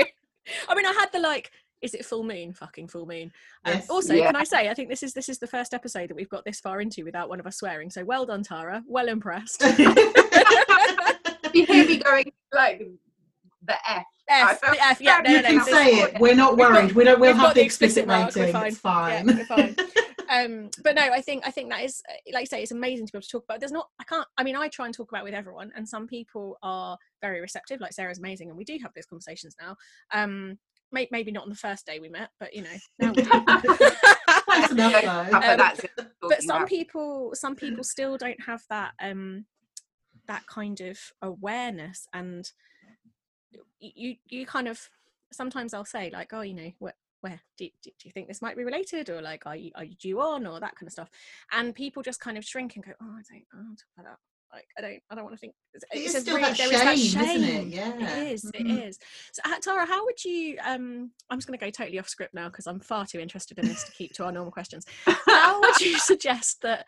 Speaker 2: I mean, I had the like, is it full moon? Fucking full moon. Um,
Speaker 1: Yes.
Speaker 2: also,
Speaker 3: Yeah.
Speaker 2: can I say, I think this is this is the first episode that we've got this far into without one of us swearing. So well done, Tara. Well impressed.
Speaker 3: you hear me going like the F.
Speaker 2: F, the F, yeah, no,
Speaker 1: you
Speaker 2: no,
Speaker 1: can
Speaker 2: no,
Speaker 1: say it. We're not
Speaker 2: We've got-
Speaker 1: worried. we don't. We'll
Speaker 2: we've
Speaker 1: the explicit
Speaker 2: explicit
Speaker 1: rating. It's fine.
Speaker 2: Yeah, fine. um but no i think i think that is like I say it's amazing to be able to talk about there's not i can't i mean i try and talk about it with everyone and some people are very receptive like sarah's amazing and we do have those conversations now um may, maybe not on the first day we met but you know now we do
Speaker 1: That's enough,
Speaker 3: But.
Speaker 2: Um, but some people some people still don't have that um that kind of awareness and you you kind of sometimes i'll say like oh you know what where do, do, do you think this might be related? Or like are you are you due on? Or that kind of stuff. And people just kind of shrink and go oh i don't i don't talk about that. Like i don't i don't want to think it's,
Speaker 1: It
Speaker 2: it's
Speaker 1: still
Speaker 2: really-
Speaker 1: that
Speaker 2: there is that
Speaker 1: shame, isn't it? Yeah.
Speaker 2: it is
Speaker 1: Mhm.
Speaker 2: it is. So uh, tara how would you um i'm just going to go totally off script now because i'm far too interested in this to keep to our normal questions. How would you suggest that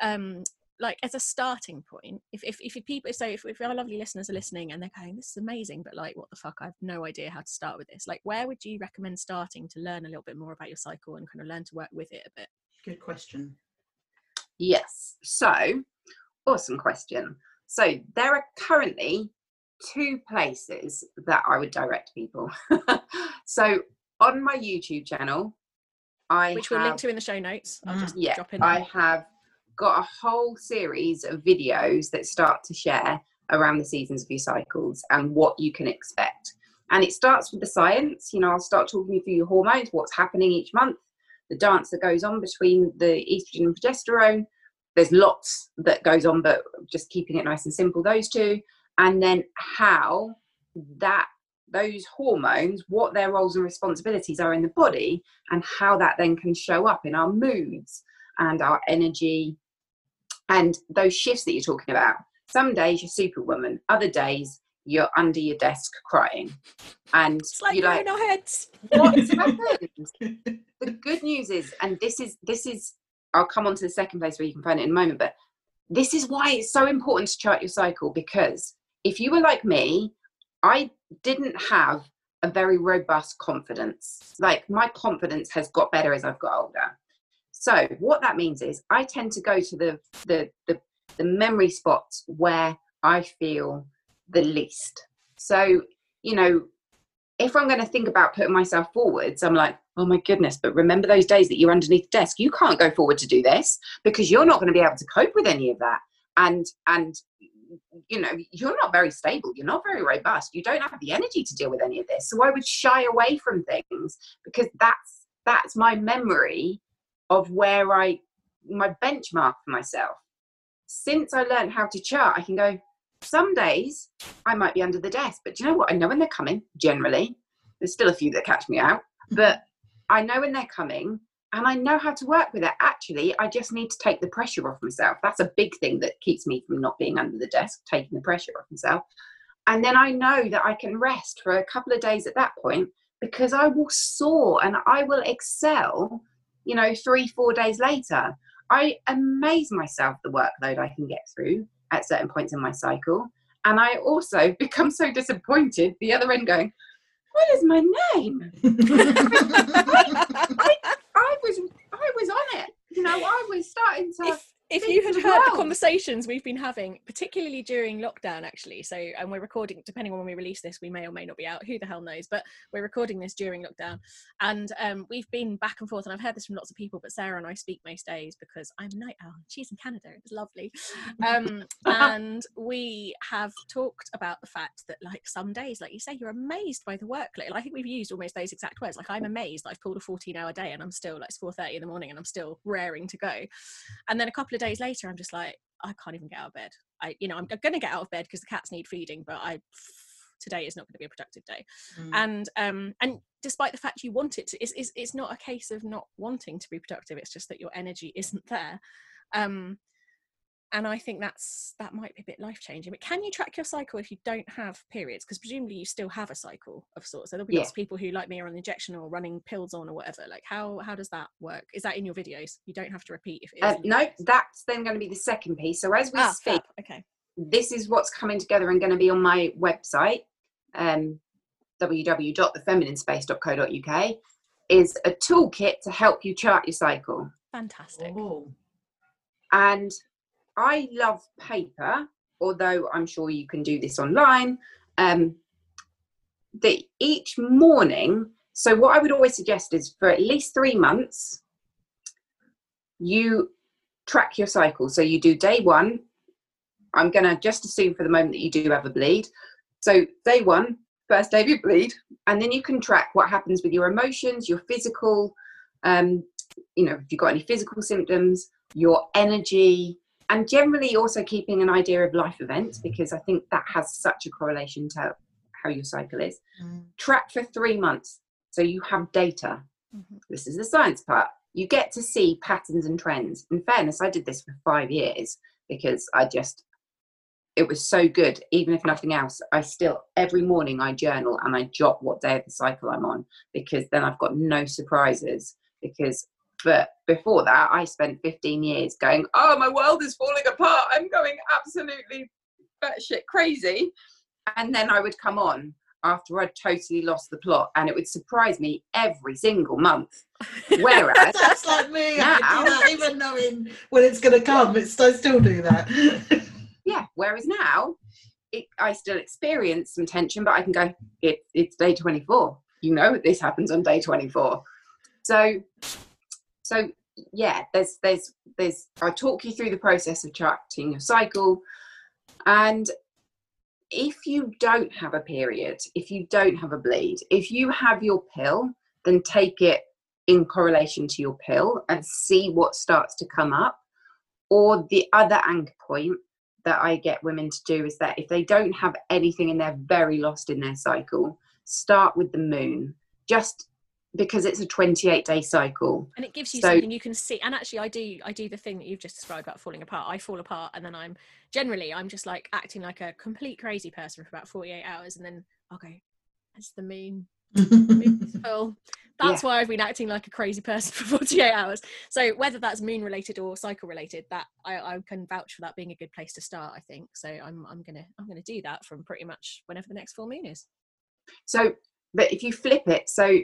Speaker 2: um like as a starting point if if, if people so if, if our lovely listeners are listening and they're going this is amazing but like what the fuck i have no idea how to start with this like where would you recommend starting to learn a little bit more about your cycle and kind of learn to work with it a bit
Speaker 1: Good question.
Speaker 3: Yes. So, awesome question. So, there are currently two places that I would direct people. so, on my YouTube channel, I
Speaker 2: which
Speaker 3: have,
Speaker 2: we'll link to in the show notes i'll
Speaker 1: Mm.
Speaker 2: just
Speaker 3: yeah,
Speaker 2: drop in
Speaker 3: I have got a whole series of videos that start to share around the seasons of your cycles and what you can expect. And it starts with the science. You know, I'll start talking you through your hormones, what's happening each month, the dance that goes on between the estrogen and progesterone. There's lots that goes on, but just keeping it nice and simple, those two. And then how that those hormones, what their roles and responsibilities are in the body, and how that then can show up in our moods and our energy and those shifts that you're talking about. Some days you're superwoman, other days you're under your desk crying. And
Speaker 2: it's like
Speaker 3: you're like,
Speaker 2: our heads
Speaker 3: what's happened? the good news is, and this is this is I'll come on to the second place where you can find it in a moment, but this is why it's so important to chart your cycle because if you were like me, I didn't have a very robust confidence. Like my confidence has got better as I've got older. So what that means is I tend to go to the the the, the memory spots where I feel the least. So, you know, if I'm going to think about putting myself forwards, I'm like, oh my goodness, but remember those days that you're underneath the desk. You can't go forward to do this because you're not going to be able to cope with any of that. And, and, you know, you're not very stable. You're not very robust. You don't have the energy to deal with any of this. So I would shy away from things because that's, that's my memory of where I, my benchmark for myself. Since I learned how to chart, I can go, some days I might be under the desk, but do you know what? I know when they're coming, generally. There's still a few that catch me out, mm-hmm. but I know when they're coming and I know how to work with it. Actually, I just need to take the pressure off myself. That's a big thing that keeps me from not being under the desk, taking the pressure off myself. And then I know that I can rest for a couple of days at that point because I will soar and I will excel, you know, three, four days later. I amaze myself the workload I can get through at certain points in my cycle. And I also become so disappointed the other end going, What is my name? I was I was on it. You know, I was starting to
Speaker 2: if if you had heard the conversations we've been having, particularly during lockdown, actually, so and we're recording, depending on when we release this, we may or may not be out. Who the hell knows? But we're recording this during lockdown, and um, we've been back and forth. And I've heard this from lots of people, but Sarah and I speak most days because I'm a night owl. She's in Canada. It's lovely, um, and we have talked about the fact that, like, some days, like you say, you're amazed by the workload. I think we've used almost those exact words. Like, I'm amazed that I've pulled a 14-hour day, and I'm still like it's 4:30 in the morning, and I'm still raring to go. And then a couple of days later, I'm just like, I can't even get out of bed. I, you know, I'm going to get out of bed because the cats need feeding, but I today is not going to be a productive day.
Speaker 1: Mm.
Speaker 2: And um, and despite the fact you want it to, it's, it's it's not a case of not wanting to be productive. It's just that your energy isn't there. Um, and I think that's that might be a bit life changing. But can you track your cycle if you don't have periods? Because presumably you still have a cycle of sorts. So there'll be
Speaker 3: Yeah.
Speaker 2: lots of people who like me are on injection or running pills on or whatever. Like how how does that work? Is that in your videos? You don't have to repeat if it is.
Speaker 3: Uh, no,
Speaker 2: videos.
Speaker 3: that's then going to be the second piece. So as we
Speaker 2: ah,
Speaker 3: speak,
Speaker 2: fab. okay.
Speaker 3: this is what's coming together and going to be on my website, um, www.thefeminine.space.co.uk, is a toolkit to help you chart your cycle.
Speaker 2: Fantastic.
Speaker 1: Oh.
Speaker 3: And I love paper, although I'm sure you can do this online. Um, that each morning, so what I would always suggest is for at least three months, you track your cycle. So you do day one. I'm going to just assume for the moment that you do have a bleed. So day one, first day of your bleed, and then you can track what happens with your emotions, your physical, um, you know, if you've got any physical symptoms, your energy, and generally also keeping an idea of life events because I think that has such a correlation to how your cycle is.
Speaker 1: Mm.
Speaker 3: Track for three months so you have data.
Speaker 2: Mhm.
Speaker 3: This is the science part. You get to see patterns and trends. In fairness, I did this for five years because I just, it was so good. Even if nothing else, I still, every morning I journal and I jot what day of the cycle I'm on because then I've got no surprises. Because, but before that, I spent 15 years going, oh, my world is falling apart. I'm going absolutely batshit crazy. And then I would come on after I'd totally lost the plot and it would surprise me every single month. Whereas,
Speaker 1: That's like me. I
Speaker 3: Now-
Speaker 1: do that even knowing when it's going to come. It's I still do that.
Speaker 3: yeah, whereas now it, I still experience some tension, but I can go, it, it's day 24. You know, this happens on day 24. So, so yeah, there's, there's, there's, I talk you through the process of charting your cycle. And if you don't have a period, if you don't have a bleed, if you have your pill, then take it in correlation to your pill and see what starts to come up. Or the other anchor point that I get women to do is that if they don't have anything and they're very lost in their cycle, start with the moon. Just because it's a 28 day cycle.
Speaker 2: and it gives you
Speaker 3: So-
Speaker 2: something you can see. And actually i do i do the thing that you've just described about falling apart. I fall apart and then i'm generally i'm just like acting like a complete crazy person for about 48 hours and then i'll go it's the moon full that's why i've been acting like a crazy person for 48 hours. So whether that's moon related or cycle related that I, I can vouch for that being a good place to start i think. So i'm i'm gonna i'm gonna do that from pretty much whenever the next full moon is.
Speaker 3: So, but if you flip it, so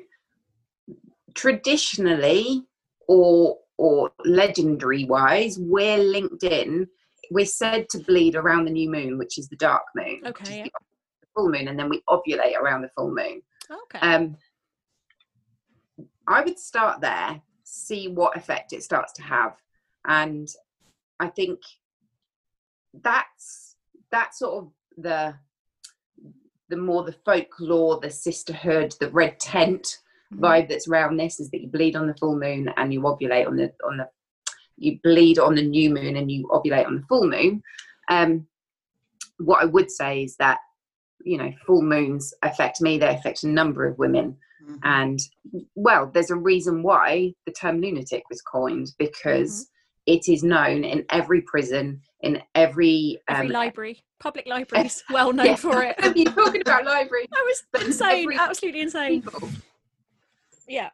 Speaker 3: traditionally or or legendary wise, we're linked in. We're said to bleed around the new moon, which is the dark moon,
Speaker 2: Okay, yeah.
Speaker 3: the full moon, and then we ovulate around the full moon.
Speaker 2: okay
Speaker 3: Um, I would start there, see what effect it starts to have, and I think that's that's sort of the the more the folklore, the sisterhood, the red tent. Vibe that's around this is that you bleed on the full moon and you ovulate on the on the you bleed on the new moon and you ovulate on the full moon. Um, what I would say is that you know full moons affect me; they affect a number of women,
Speaker 1: Mhm.
Speaker 3: and well, there's a reason why the term lunatic was coined because it is known in every prison, in every
Speaker 2: every
Speaker 3: um,
Speaker 2: library public libraries well known
Speaker 3: yeah.
Speaker 2: for it
Speaker 3: You're talking about library
Speaker 2: That was insane,
Speaker 3: every-
Speaker 2: absolutely insane.
Speaker 3: people.
Speaker 2: Yeah,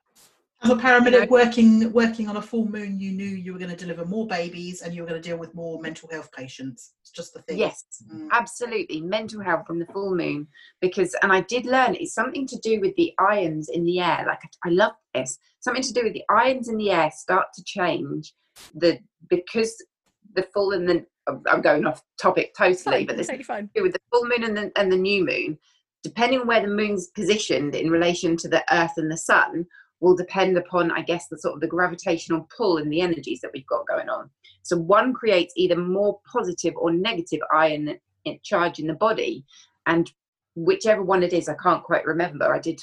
Speaker 1: As a paramedic
Speaker 3: know-
Speaker 1: working working on a full moon, you knew you were going to deliver more babies and you were going to deal with more mental health patients. It's just the thing.
Speaker 3: Yes,
Speaker 1: Mm.
Speaker 3: absolutely. Mental health from the full moon. Because, and I did learn it's something to do with the ions in the air. Like, I love this. Something to do with the ions in the air start to change. The Because the full and the, I'm going off topic totally,
Speaker 2: fine,
Speaker 3: but this
Speaker 2: totally fine.
Speaker 3: with the full moon and the, and the new moon, depending on where the moon's positioned in relation to the earth and the sun, will depend upon, I guess, the sort of the gravitational pull and the energies that we've got going on. So one creates either more positive or negative ion charge in the body, and whichever one it is, I can't quite remember. I did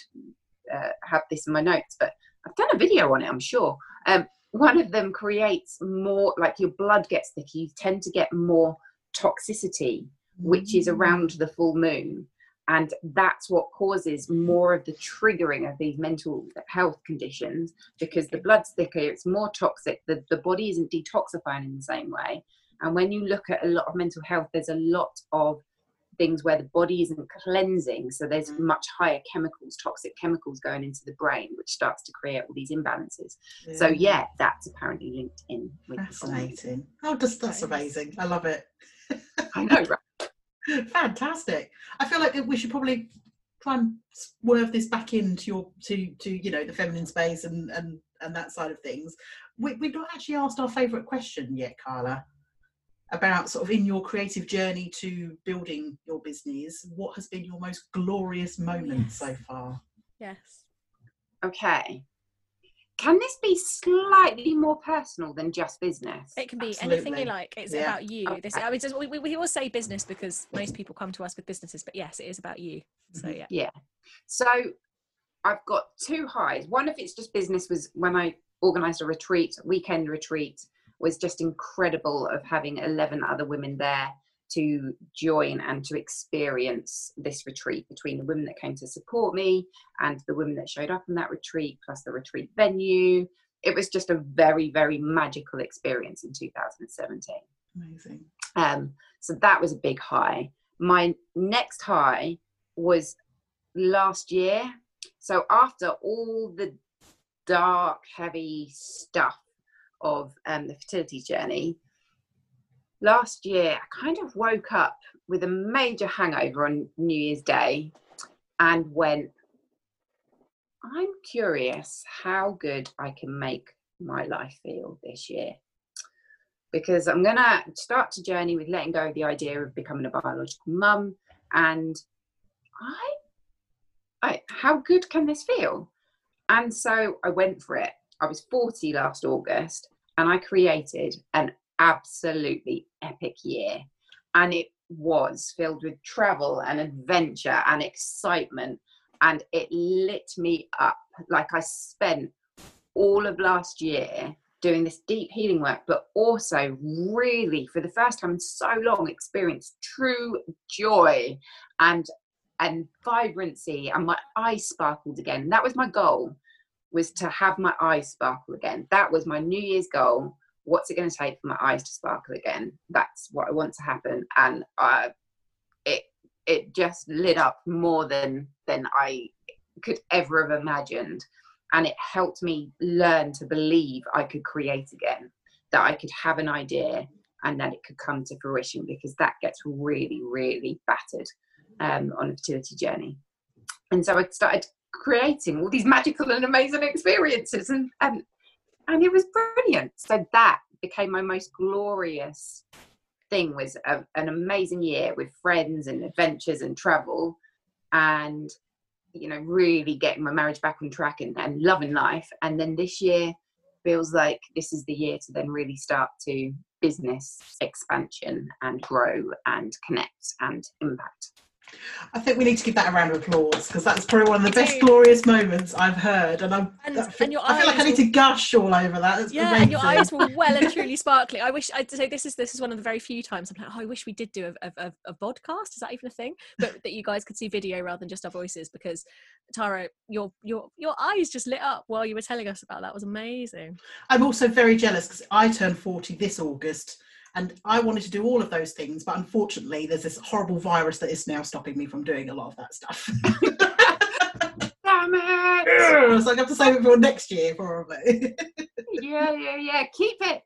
Speaker 3: uh, have this in my notes, but I've done a video on it, I'm sure. Um, one of them creates more like your blood gets thicker you tend to get more toxicity which is
Speaker 1: Mm.
Speaker 3: around the full moon and that's what causes more of the triggering of these mental health conditions because the blood's thicker it's more toxic the, the body isn't detoxifying in the same way and when you look at a lot of mental health there's a lot of things where the body isn't cleansing so there's
Speaker 1: Mm.
Speaker 3: much higher chemicals toxic chemicals going into the brain which starts to create all these imbalances so yeah that's apparently linked in with
Speaker 1: fascinating. Oh, just that's amazing. I love it.
Speaker 3: i know right
Speaker 1: Fantastic. I feel like we should probably try and swerve this back into your to to you know the feminine space and and and that side of things. We, we've not actually asked our favourite question yet, Carla, about sort of in your creative journey to building your business. What has been your most glorious moment
Speaker 2: Yes.
Speaker 1: so far?
Speaker 2: Yes.
Speaker 3: Okay. Can this be slightly more personal than just business?
Speaker 2: It can be anything you like. It's
Speaker 1: Yeah.
Speaker 2: about you. This, I mean, just, we, we we always say business because most people come to us with businesses, but yes, it is about you. So
Speaker 1: Mhm.
Speaker 2: yeah.
Speaker 3: Yeah. So I've got two highs. One of it's just business was when I organized a retreat, weekend retreat, was just incredible of having 11 other women there to join and to experience this retreat between the women that came to support me and the women that showed up in that retreat, plus the retreat venue. It was just a very, very magical experience in 2017.
Speaker 1: Amazing.
Speaker 3: Um, so that was a big high. My next high was last year. So after all the dark, heavy stuff of um, the fertility journey, last year I kind of woke up with a major hangover on New Year's Day and went, I'm curious how good I can make my life feel this year because I'm going to start to journey with letting go of the idea of becoming a biological mum. And I, I, how good can this feel? And so I went for it. I was 40 last August and I created an absolutely epic year. And it was filled with travel and adventure and excitement. And it lit me up. Like I spent all of last year doing this deep healing work, but also really for the first time in so long experienced true joy and and vibrancy and my eyes sparkled again. That was my goal was to have my eyes sparkle again. That was my New Year's goal. What's it going to take for my eyes to sparkle again? That's what I want to happen. And uh, it it just lit up more than than I could ever have imagined and it helped me learn to believe I could create again, that I could have an idea and that it could come to fruition because that gets really, really battered um, on a fertility journey. And so I started creating all these magical and amazing experiences, and and, and it was brilliant. So that became my most glorious thing was a, an amazing year with friends and adventures and travel and you know really getting my marriage back on track and, and loving life and then this year feels like this is the year to then really start to business expansion and grow and connect and impact
Speaker 1: I think we need to give that a round of applause because that's probably one of the best glorious moments I've heard, and I'm.
Speaker 2: And-
Speaker 1: I feel,
Speaker 2: and your
Speaker 1: I feel like I need
Speaker 2: will-
Speaker 1: to gush all over that. That's
Speaker 2: Yeah, and your eyes were well and truly sparkly. I wish I'd say this is this is one of the very few times I'm like, oh, I wish we did do a, a, a, vodcast. Is that even a thing? But that you guys could see video rather than just our voices because Tara, your your your eyes just lit up while you were telling us about that. It was amazing.
Speaker 1: I'm also very jealous because I turned 40 this August and I wanted to do all of those things, but unfortunately, there's this horrible virus that is now stopping me from doing a lot of that stuff.
Speaker 3: damn it
Speaker 1: so I have to save it for next year, probably.
Speaker 3: yeah yeah yeah keep it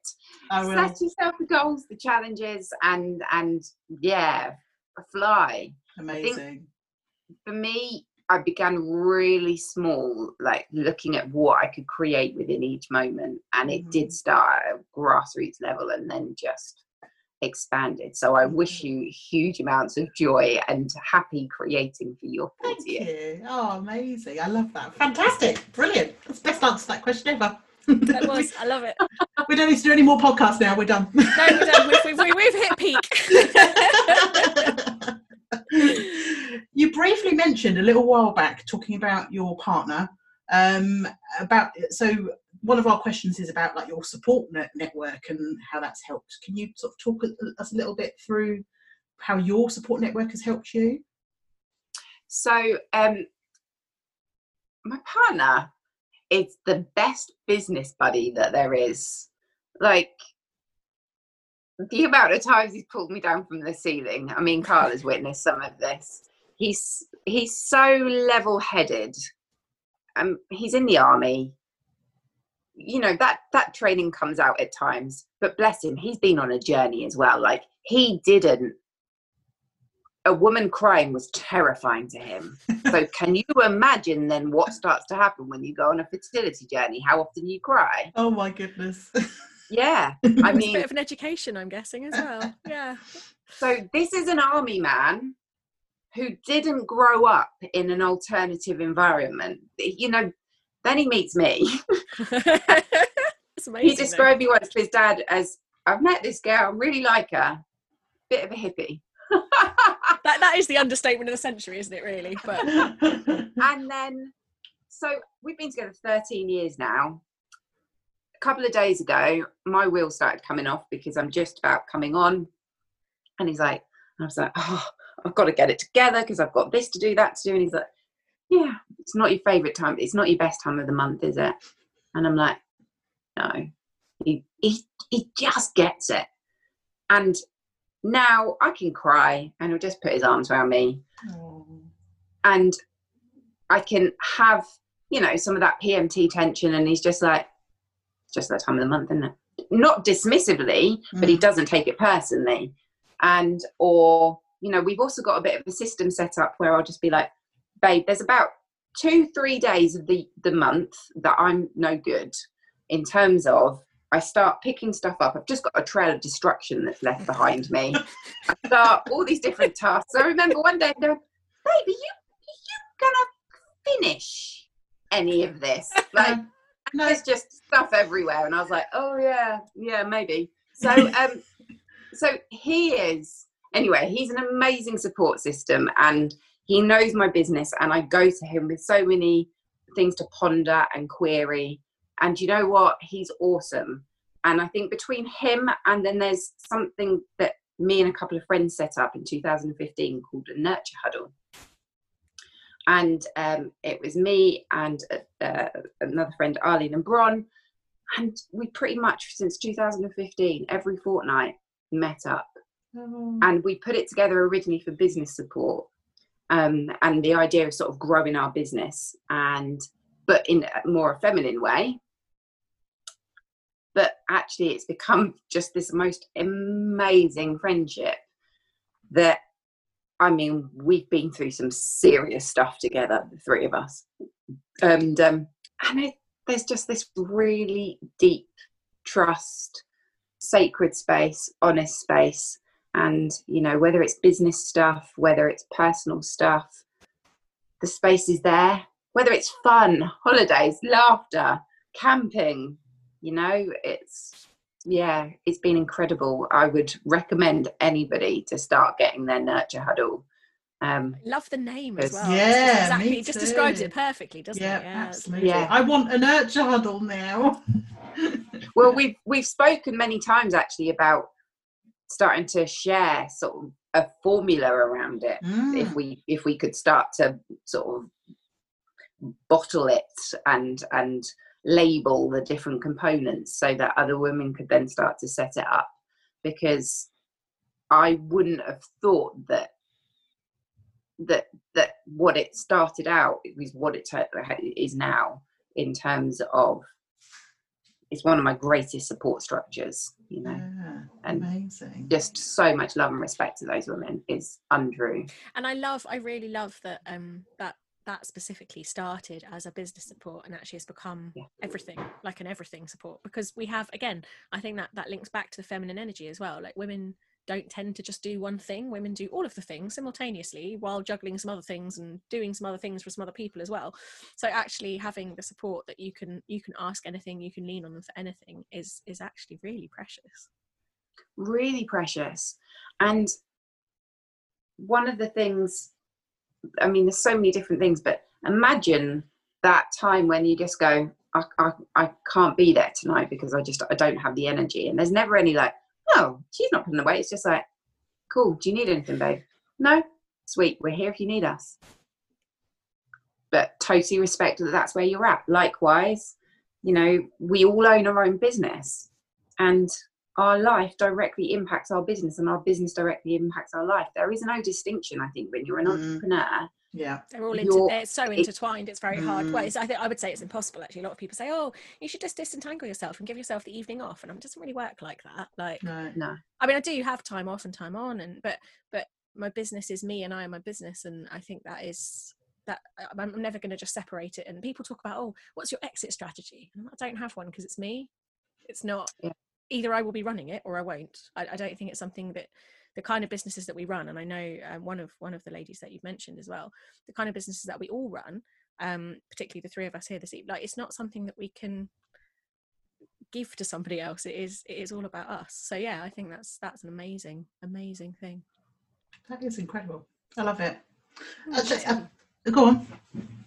Speaker 3: set yourself the goals the challenges and and yeah fly
Speaker 1: Amazing.
Speaker 3: for me, I began really small, like looking at what I could create within each moment. And it
Speaker 1: Mhm.
Speaker 3: did start at a grassroots level and then just expanded. So I wish you huge amounts of joy and happy creating for your
Speaker 1: Thank you. Oh, amazing. I love that. Fantastic. Brilliant. That's the best answer to that question ever.
Speaker 2: That was. I love it.
Speaker 1: we don't need to do any more podcasts now. We're done.
Speaker 2: No, we're done. We've, we've, we've hit peak.
Speaker 1: you briefly mentioned a little while back talking about your partner um, about so one of our questions is about like your support net- network and how that's helped. Can you sort of talk us a little bit through how your support network has helped you?
Speaker 3: So, um, my partner is the best business buddy that there is. Like, the amount of times he's pulled me down from the ceiling. I mean, Carl has witnessed some of this. He's he's so level-headed. Um, he's in the army. You know that that training comes out at times, but bless him, he's been on a journey as well. Like he didn't. A woman crying was terrifying to him. so can you imagine then what starts to happen when you go on a fertility journey? How often you cry?
Speaker 1: Oh my goodness.
Speaker 3: Yeah, I
Speaker 2: It's a
Speaker 3: mean,
Speaker 2: bit of an education, I'm guessing, as well. Yeah.
Speaker 3: So this is an army man who didn't grow up in an alternative environment. You know, then he meets me.
Speaker 2: amazing.
Speaker 3: he
Speaker 2: though.
Speaker 3: described me once to his dad as, "I've met this girl, I really like her, bit of a hippie."
Speaker 2: that, that is the understatement of the century, isn't it, really? But
Speaker 3: and then, so we've been together 13 years now. A couple of days ago, my wheel started coming off because I'm just about coming on. And he's like, I was like, oh, I've got to get it together because I've got this to do, that to do. And he's like, yeah, it's not your favorite time. It's not your best time of the month, is it? And I'm like, no. He, he, he just gets it. And now I can cry and he'll just put his arms around me and I can have, you know, some of that PMT tension, and he's just like, it's just that time of the month, isn't it? Not dismissively, but he
Speaker 1: Mm.
Speaker 3: doesn't take it personally. And, or, you know, we've also got a bit of a system set up where I'll just be like, babe, there's about two, three days of the, the month that I'm no good in terms of I start picking stuff up. I've just got a trail of destruction that's left behind me. I start all these different tasks. I remember one day going, baby, you you gonna finish any of this? Like
Speaker 1: no,
Speaker 3: there's just stuff everywhere. And I was like, oh yeah, yeah, maybe. So um so he is anyway, he's an amazing support system and he knows my business and I go to him with so many things to ponder and query. And you know what? He's awesome. And I think between him and then there's something that me and a couple of friends set up in 2015 called a nurture huddle. And um, it was me and uh, uh, another friend, Arlene and Bron. And we pretty much, since 2015, every fortnight met up
Speaker 1: Oh.
Speaker 3: and we put it together originally for business support um, and the idea of sort of growing our business and but in a more feminine way. But actually it's become just this most amazing friendship that i mean we've been through some serious stuff together the three of us. And um and it, there's just this really deep trust sacred space honest space and you know whether it's business stuff whether it's personal stuff the space is there whether it's fun holidays laughter camping you know it's yeah it's been incredible i would recommend anybody to start getting their nurture huddle um
Speaker 2: love the name as well.
Speaker 1: Yeah,
Speaker 2: exactly.
Speaker 1: me
Speaker 2: It just describes it perfectly, doesn't
Speaker 1: yeah,
Speaker 2: it? Yeah.
Speaker 1: absolutely.
Speaker 3: Yeah.
Speaker 1: I want a nurture huddle now.
Speaker 3: well we've we've spoken many times actually about starting to share sort of a formula around it if
Speaker 1: Mm.
Speaker 3: we if we could start to sort of bottle it and and label the different components so that other women could then start to set it up because i wouldn't have thought that that that what it started out is what it is now in terms of it's one of my greatest support structures you know
Speaker 1: Yeah,
Speaker 3: and
Speaker 1: amazing.
Speaker 3: just so much love and respect to those women is untrue
Speaker 2: and I love, I really love that um that that specifically started as a business support and actually has become
Speaker 3: Yeah.
Speaker 2: everything, like an everything support. Because we have, again, I think that that links back to the feminine energy as well. Like women don't tend to just do one thing. Women do all of the things simultaneously while juggling some other things and doing some other things for some other people as well. So actually having the support that you can you can ask anything, you can lean on them for anything is is actually really precious.
Speaker 3: really precious and one of the things i mean there's so many different things but imagine that time when you just go I, I, I can't be there tonight because I just I don't have the energy. And there's never any like, oh, she's not putting away. It's just like, cool. Do you need anything, babe? No, sweet. We're here if you need us. But totally respect that that's where you're at. Likewise, you know, we all own our own business, and our life directly impacts our business, and our business directly impacts our life. There is no distinction, I think, when you're an
Speaker 1: Mm.
Speaker 3: entrepreneur.
Speaker 1: Yeah.
Speaker 2: They're all
Speaker 3: You're-
Speaker 2: inter- they're so intertwined. It's very hard. Well,
Speaker 1: Mm.
Speaker 2: it's, I think I would say it's impossible. Actually, a lot of people say, "Oh, you should just disentangle yourself and give yourself the evening off," and it doesn't really work like that. Like,
Speaker 1: No.
Speaker 3: No,
Speaker 2: I mean, I do have time off and time on, and but but my business is me, and I am my business, and I think that is that I'm I'm never going to just separate it. And people talk about, "Oh, what's your exit strategy?" And I don't have one because it's me. It's not.
Speaker 3: Yeah.
Speaker 2: Either I will be running it or I won't. I, I don't think it's something that the kind of businesses that we run, and I know um, one of one of the ladies that you've mentioned as well, the kind of businesses that we all run, um, particularly the three of us here this evening, like it's not something that we can give to somebody else. It is it is all about us. So yeah, I think that's that's an amazing amazing thing.
Speaker 1: That is incredible. I love it.
Speaker 2: Mm,
Speaker 1: Actually,
Speaker 2: that's
Speaker 1: uh, go on.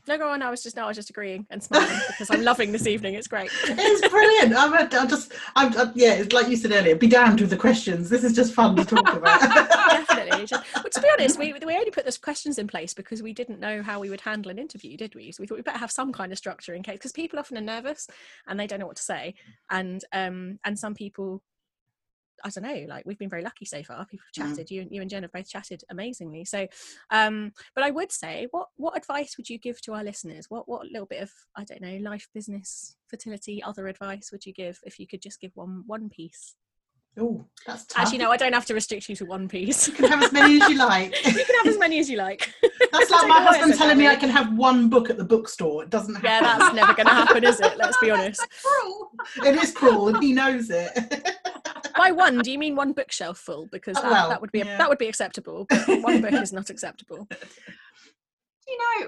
Speaker 2: No, go on. I was just no, I was just agreeing and smiling because I'm loving this evening. It's great.
Speaker 1: It's brilliant. I'm, a- I'm just, I'm, i yeah, it's like you said earlier, be damned with the questions. This is just fun to talk about.
Speaker 2: Definitely. Just- Well, to be honest, we we only put those questions in place because we didn't know how we would handle an interview, did we? So we thought we better have some kind of structure in case because people often are nervous and they don't know what to say, and um and some people. I don't know, like we've been very lucky so far. People have
Speaker 1: Mm.
Speaker 2: chatted. You, and you and Jen have both chatted amazingly. So, um, but I would say, what what advice would you give to our listeners? What what little bit of I don't know, life, business, fertility, other advice would you give if you could just give one one piece?
Speaker 1: oh, that's tough.
Speaker 2: Actually, no, I don't have to restrict you to one piece.
Speaker 1: You can have as many as you like.
Speaker 2: you can have as many as you like.
Speaker 1: That's like my
Speaker 2: know why I
Speaker 1: husband telling me I can have one book at the bookstore. It doesn't happen.
Speaker 2: Yeah, that's never going to happen, is it? Let's be honest.
Speaker 3: cruel.
Speaker 1: It is cruel, and he knows it.
Speaker 2: By one, do you mean one bookshelf full? Because
Speaker 1: Uh,
Speaker 2: that,
Speaker 1: well,
Speaker 2: that would be
Speaker 1: yeah.
Speaker 2: that would be acceptable, but one book is not acceptable.
Speaker 3: you know,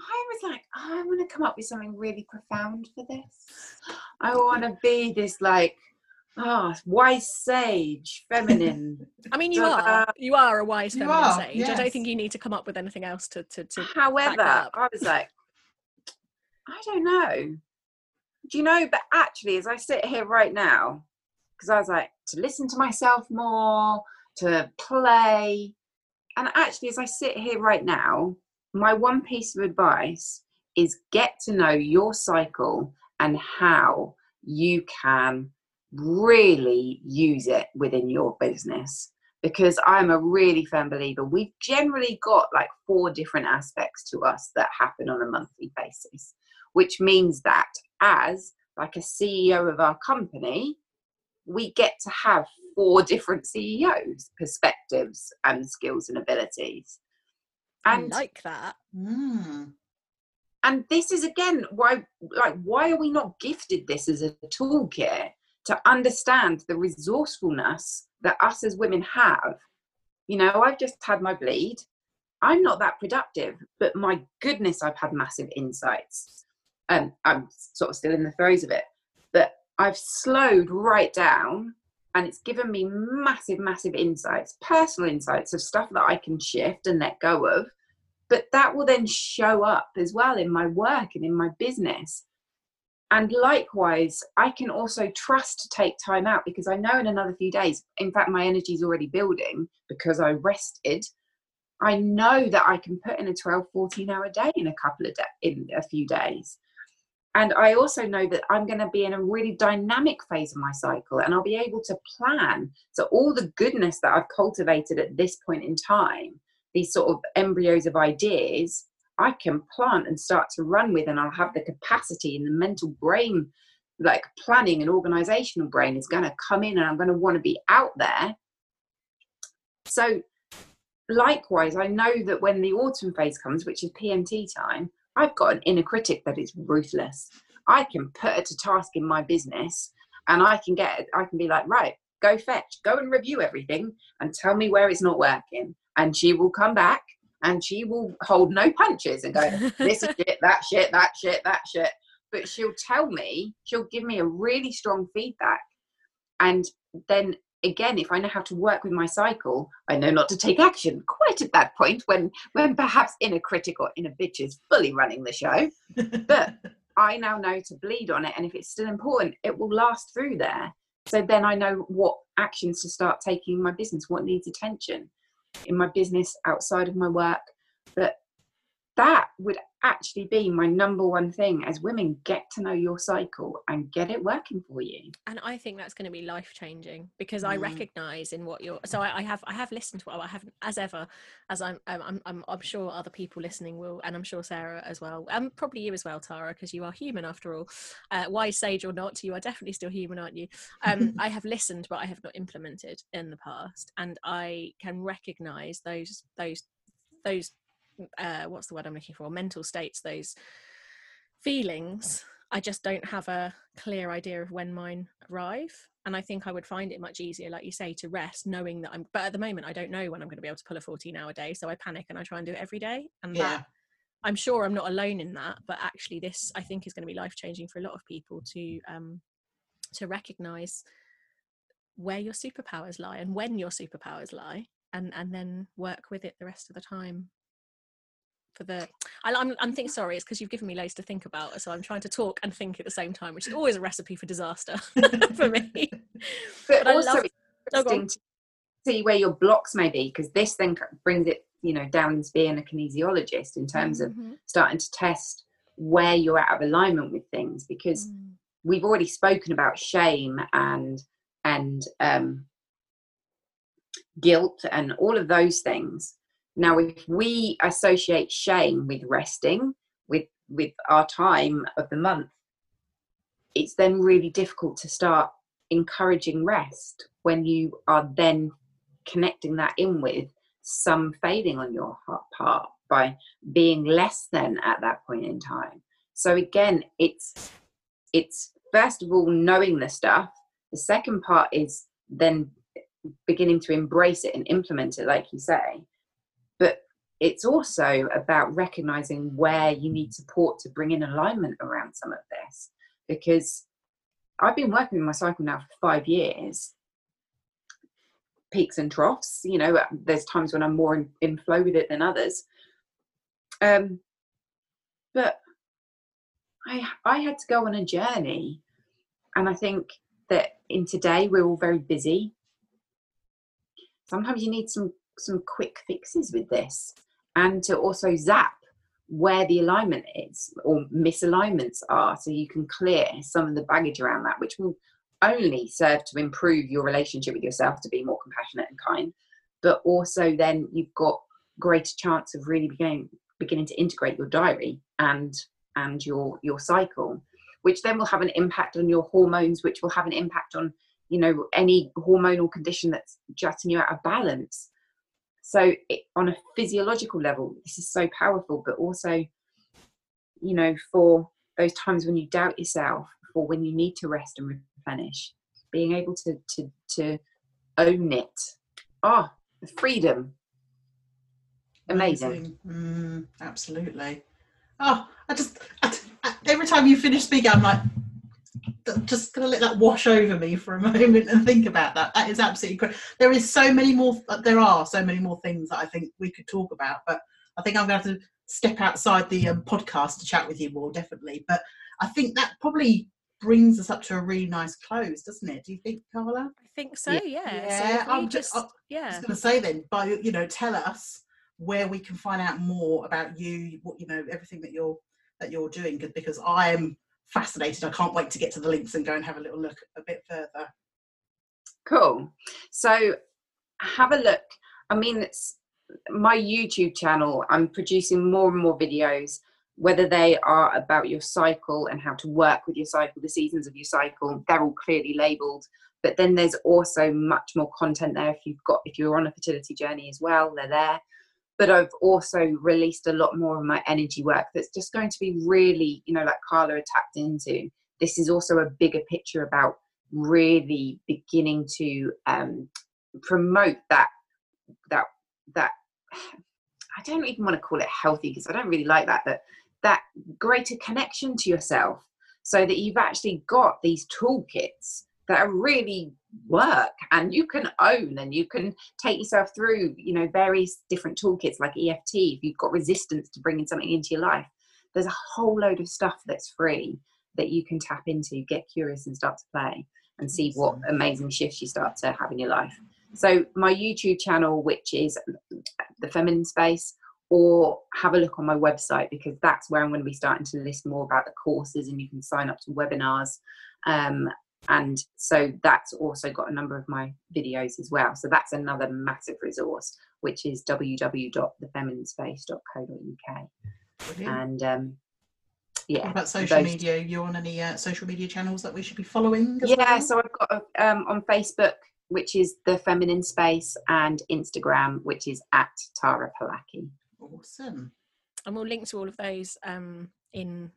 Speaker 3: I was like, "Oh, I want to come up with something really profound for this. I want to be this like, oh, wise sage, feminine.
Speaker 2: I mean, you
Speaker 3: So,
Speaker 2: are
Speaker 3: uh,
Speaker 2: you are a wise feminine
Speaker 1: are,
Speaker 2: sage. I don't think you need to come up with anything else to to, to
Speaker 3: However. I was like, I don't know. Do you know? But actually, as I sit here right now, because I was like, to listen to myself more, to play. And actually, as I sit here right now, my one piece of advice is get to know your cycle and how you can really use it within your business. Because I'm a really firm believer, we've generally got like four different aspects to us that happen on a monthly basis, which means that as like a CEO of our company, we get to have four different CEOs, perspectives, and skills and abilities.
Speaker 2: I
Speaker 3: And
Speaker 2: like that.
Speaker 1: Mm.
Speaker 3: and this is again why like why are we not gifted this as a toolkit to understand the resourcefulness that us as women have you know i've just had my bleed i'm not that productive but my goodness i've had massive insights and i'm sort of still in the throes of it but i've slowed right down and it's given me massive massive insights personal insights of stuff that i can shift and let go of but that will then show up as well in my work and in my business. And likewise, I can also trust to take time out because I know in another few days, in fact, my energy is already building because I rested. I know that I can put in a 12, 14 hour day in a couple of da- in a few days. And I also know that I'm going to be in a really dynamic phase of my cycle and I'll be able to plan. So, all the goodness that I've cultivated at this point in time, these sort of embryos of ideas I can plant and start to run with, and I'll have the capacity and the mental brain, like planning and organizational brain, is going to come in, and I'm going to want to be out there. So, likewise, I know that when the autumn phase comes, which is PMT time, I've got an inner critic that is ruthless. I can put her to task in my business, and I can get, I can be like, right, go fetch, go and review everything, and tell me where it's not working and she will come back and she will hold no punches and go this is shit that shit that shit that shit but she'll tell me she'll give me a really strong feedback and then again if i know how to work with my cycle i know not to take action quite at that point when when perhaps inner critic or inner bitch is fully running the show but I now know to bleed on it. And if it's still important, it will last through there. So then I know what actions to start taking in my business, what needs attention in my business outside of my work. But that would actually be my number one thing as women get to know your cycle and get it working for you.
Speaker 2: And i think that's going to be life changing because mm. i recognize in what you're so I, I, have i have listened to what i haven't as ever as I'm, I'm i'm i'm sure other people listening will and i'm sure sarah as well and probably you as well tara because you are human after all. Uh, wise sage or not you are definitely still human aren't you? Um, i have listened but i have not implemented in the past and i can recognize those those those uh, what's the word I'm looking for? Mental states, those feelings. I just don't have a clear idea of when mine arrive. And I think I would find it much easier, like you say, to rest, knowing that I'm. But at the moment, I don't know when I'm going to be able to pull a 14 hour day. So I panic and I try and do it every day. And yeah. that, I'm sure I'm not alone in that. But actually, this I think is going to be life changing for a lot of people to um, to recognize where your superpowers lie and when your superpowers lie, and and then work with it the rest of the time for the I, am I'm, I'm thinking sorry it's because you've given me loads to think about so i'm trying to talk and think at the same time which is always a recipe for disaster for me
Speaker 3: but, but also love, interesting to see where your blocks may be because this then brings it you know down to being a kinesiologist in terms mm-hmm. of starting to test where you're out of alignment with things because mm. we've already spoken about shame and and um guilt and all of those things now, if we associate shame with resting, with with our time of the month, it's then really difficult to start encouraging rest when you are then connecting that in with some failing on your part by being less than at that point in time. So again, it's it's first of all knowing the stuff. The second part is then beginning to embrace it and implement it, like you say it's also about recognizing where you need support to bring in alignment around some of this. Because I've been working with my cycle now for five years. Peaks and troughs you know there's times when I'm more in, in flow with it than others. Um but I I had to go on a journey. And I think that in today we're all very busy. Sometimes you need some some quick fixes with this and to also zap where the alignment is or misalignments are so you can clear some of the baggage around that which will only serve to improve your relationship with yourself to be more compassionate and kind. But also then you've got greater chance of really beginning beginning to integrate your diary and and your your cycle which then will have an impact on your hormones which will have an impact on you know any hormonal condition that's jutting you out of balance so it, on a physiological level this is so powerful but also you know for those times when you doubt yourself for when you need to rest and replenish being able to to to own it. Ah oh, freedom. Amazing,
Speaker 1: Mm, absolutely. Oh i just I, every time you finish speaking i'm like just gonna let that wash over me for a moment and think about that. That is absolutely great. There is so many more. Uh, there are so many more things that I think we could talk about, but I think I'm going to have to step outside the um, podcast to chat with you more, definitely. But I think that probably brings us up to a really nice close, doesn't it? Do you think, Carla?
Speaker 2: I think so. Yeah.
Speaker 1: Yeah.
Speaker 2: So I'm just, just yeah.
Speaker 1: just going to say then, by you know, tell us where we can find out more about you. What you know, everything that you're that you're doing, because I am fascinated. I can't wait to get to the links and go and have a little look a bit further.
Speaker 3: Cool. So have a look. I mean, it's my YouTube channel. I'm producing more and more videos, whether they are about your cycle and how to work with your cycle, the seasons of your cycle. They're all clearly labeled. But then there's also much more content there if you've got if you're on a fertility journey as well. They're there but I've also released a lot more of my energy work that's just going to be really, you know, like Carla tapped into. This is also a bigger picture about really beginning to um, promote that that that I don't even want to call it healthy because I don't really like that, but that greater connection to yourself so that you've actually got these toolkits that really work and you can own and you can take yourself through you know various different toolkits like eft if you've got resistance to bringing something into your life there's a whole load of stuff that's free that you can tap into, get curious and start to play and see what amazing shifts you start to have in your life. So my YouTube channel, which is the feminine space, or have a look on my website because that's where I'm going to be starting to list more about the courses and you can sign up to webinars. Um, and so that's also got a number of my videos as well. So that's another massive resource, which is www.thefemininespace.co.uk.
Speaker 1: Brilliant.
Speaker 3: And um, yeah,
Speaker 1: What about social
Speaker 3: those-
Speaker 1: media? You on any uh, social media channels that we should be following?
Speaker 3: yeah
Speaker 1: well?
Speaker 3: so i've got a, um, on facebook which is the feminine space and instagram which is at tara palaki
Speaker 1: awesome.
Speaker 2: and we'll link to all of those um, in the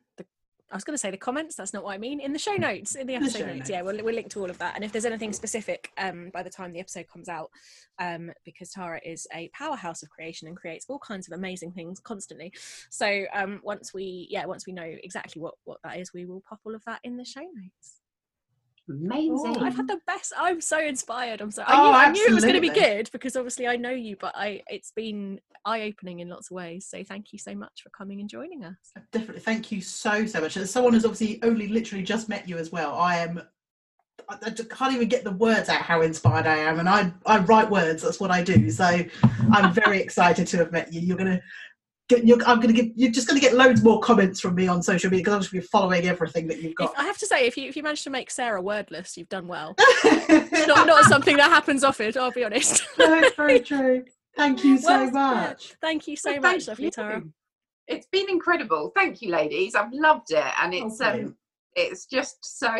Speaker 2: I was going to say the comments. That's not what I mean. In the show notes, in the
Speaker 1: The
Speaker 2: episode notes, yeah, we'll, we'll link to all of that. And if there's anything specific, um, by the time the episode comes out, um, because Tara is a powerhouse of creation and creates all kinds of amazing things constantly. So um, once we, yeah, once we know exactly what what that is, we will pop all of that in the show notes.
Speaker 3: Amazing
Speaker 1: Oh,
Speaker 2: I've had the best. I'm so inspired. I'm so. I
Speaker 1: Oh,
Speaker 2: knew, I knew it was going to be good because obviously I know you, but I it's been eye opening in lots of ways. So thank you so much for coming and joining us.
Speaker 1: Uh, definitely. Thank you so, so much. As someone who's obviously only literally just met you as well, I am. I I can't even get the words out how inspired I am, and I I write words. That's what I do. So I'm very excited to have met you. You're gonna get. You're, I'm gonna get. You're just gonna get loads more comments from me on social media because I'm just gonna be following everything that you've
Speaker 2: If,
Speaker 1: got.
Speaker 2: I have to say, if you if you manage to make Sarah wordless, you've done well. not not something that happens often. I'll be honest.
Speaker 1: no, very true. Thank you so
Speaker 2: Well, yeah.
Speaker 1: much.
Speaker 2: Thank you so
Speaker 3: Well,
Speaker 2: much, lovely
Speaker 3: you.
Speaker 2: Tara.
Speaker 3: it's been incredible thank you ladies i've loved it and
Speaker 1: Oh,
Speaker 3: it's um, it's just so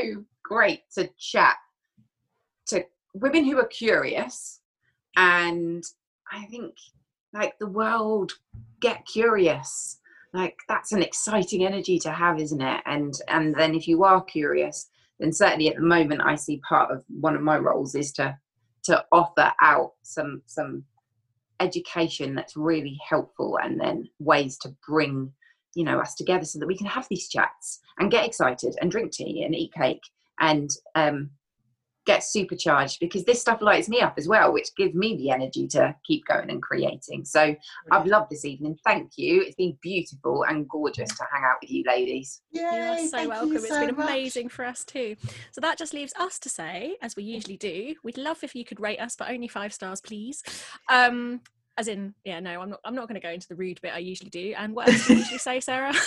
Speaker 3: great to chat to women who are curious and i think like the world get curious. Like that's an exciting energy to have isn't it? And and then if you are curious then certainly at the moment i see part of one of my roles is to to offer out some some education that's really helpful and then ways to bring you know us together so that we can have these chats and get excited and drink tea and eat cake and um, get supercharged because this stuff lights me up as well which gives me the energy to keep going and creating so i've loved this evening thank you it's been beautiful and gorgeous to hang out with you ladies
Speaker 2: You are so
Speaker 1: thank
Speaker 2: welcome.
Speaker 1: you
Speaker 2: It's
Speaker 1: so
Speaker 2: been
Speaker 1: much.
Speaker 2: amazing for us too. So that just leaves us to say, as we usually do, we'd love if you could rate us, but only five stars, please. Um, as in, yeah, no, I'm not. I'm not going to go into the rude bit I usually do. And what else do you usually say, Sarah?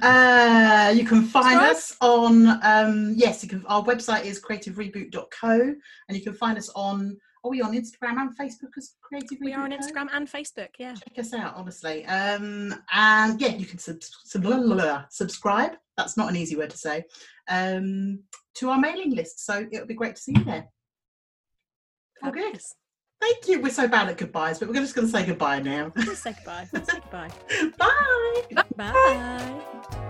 Speaker 1: Uh, you can find us on um, yes, you can. Our website is creativereboot.co, and you can find us on. Are we on Instagram and Facebook as Creative
Speaker 2: we are on
Speaker 1: Co?
Speaker 2: Instagram and Facebook. Yeah.
Speaker 1: Check us out, honestly. Um, and yeah, you can sub- sub- blah, blah, blah, subscribe. That's not an easy word to say. Um, to our mailing list, so it'll be great to see you there. Oh, good. Thank you. We're so bad at goodbyes, but we're just going to say goodbye now.
Speaker 2: Let's say goodbye. Let's say goodbye.
Speaker 1: Bye.
Speaker 2: Bye.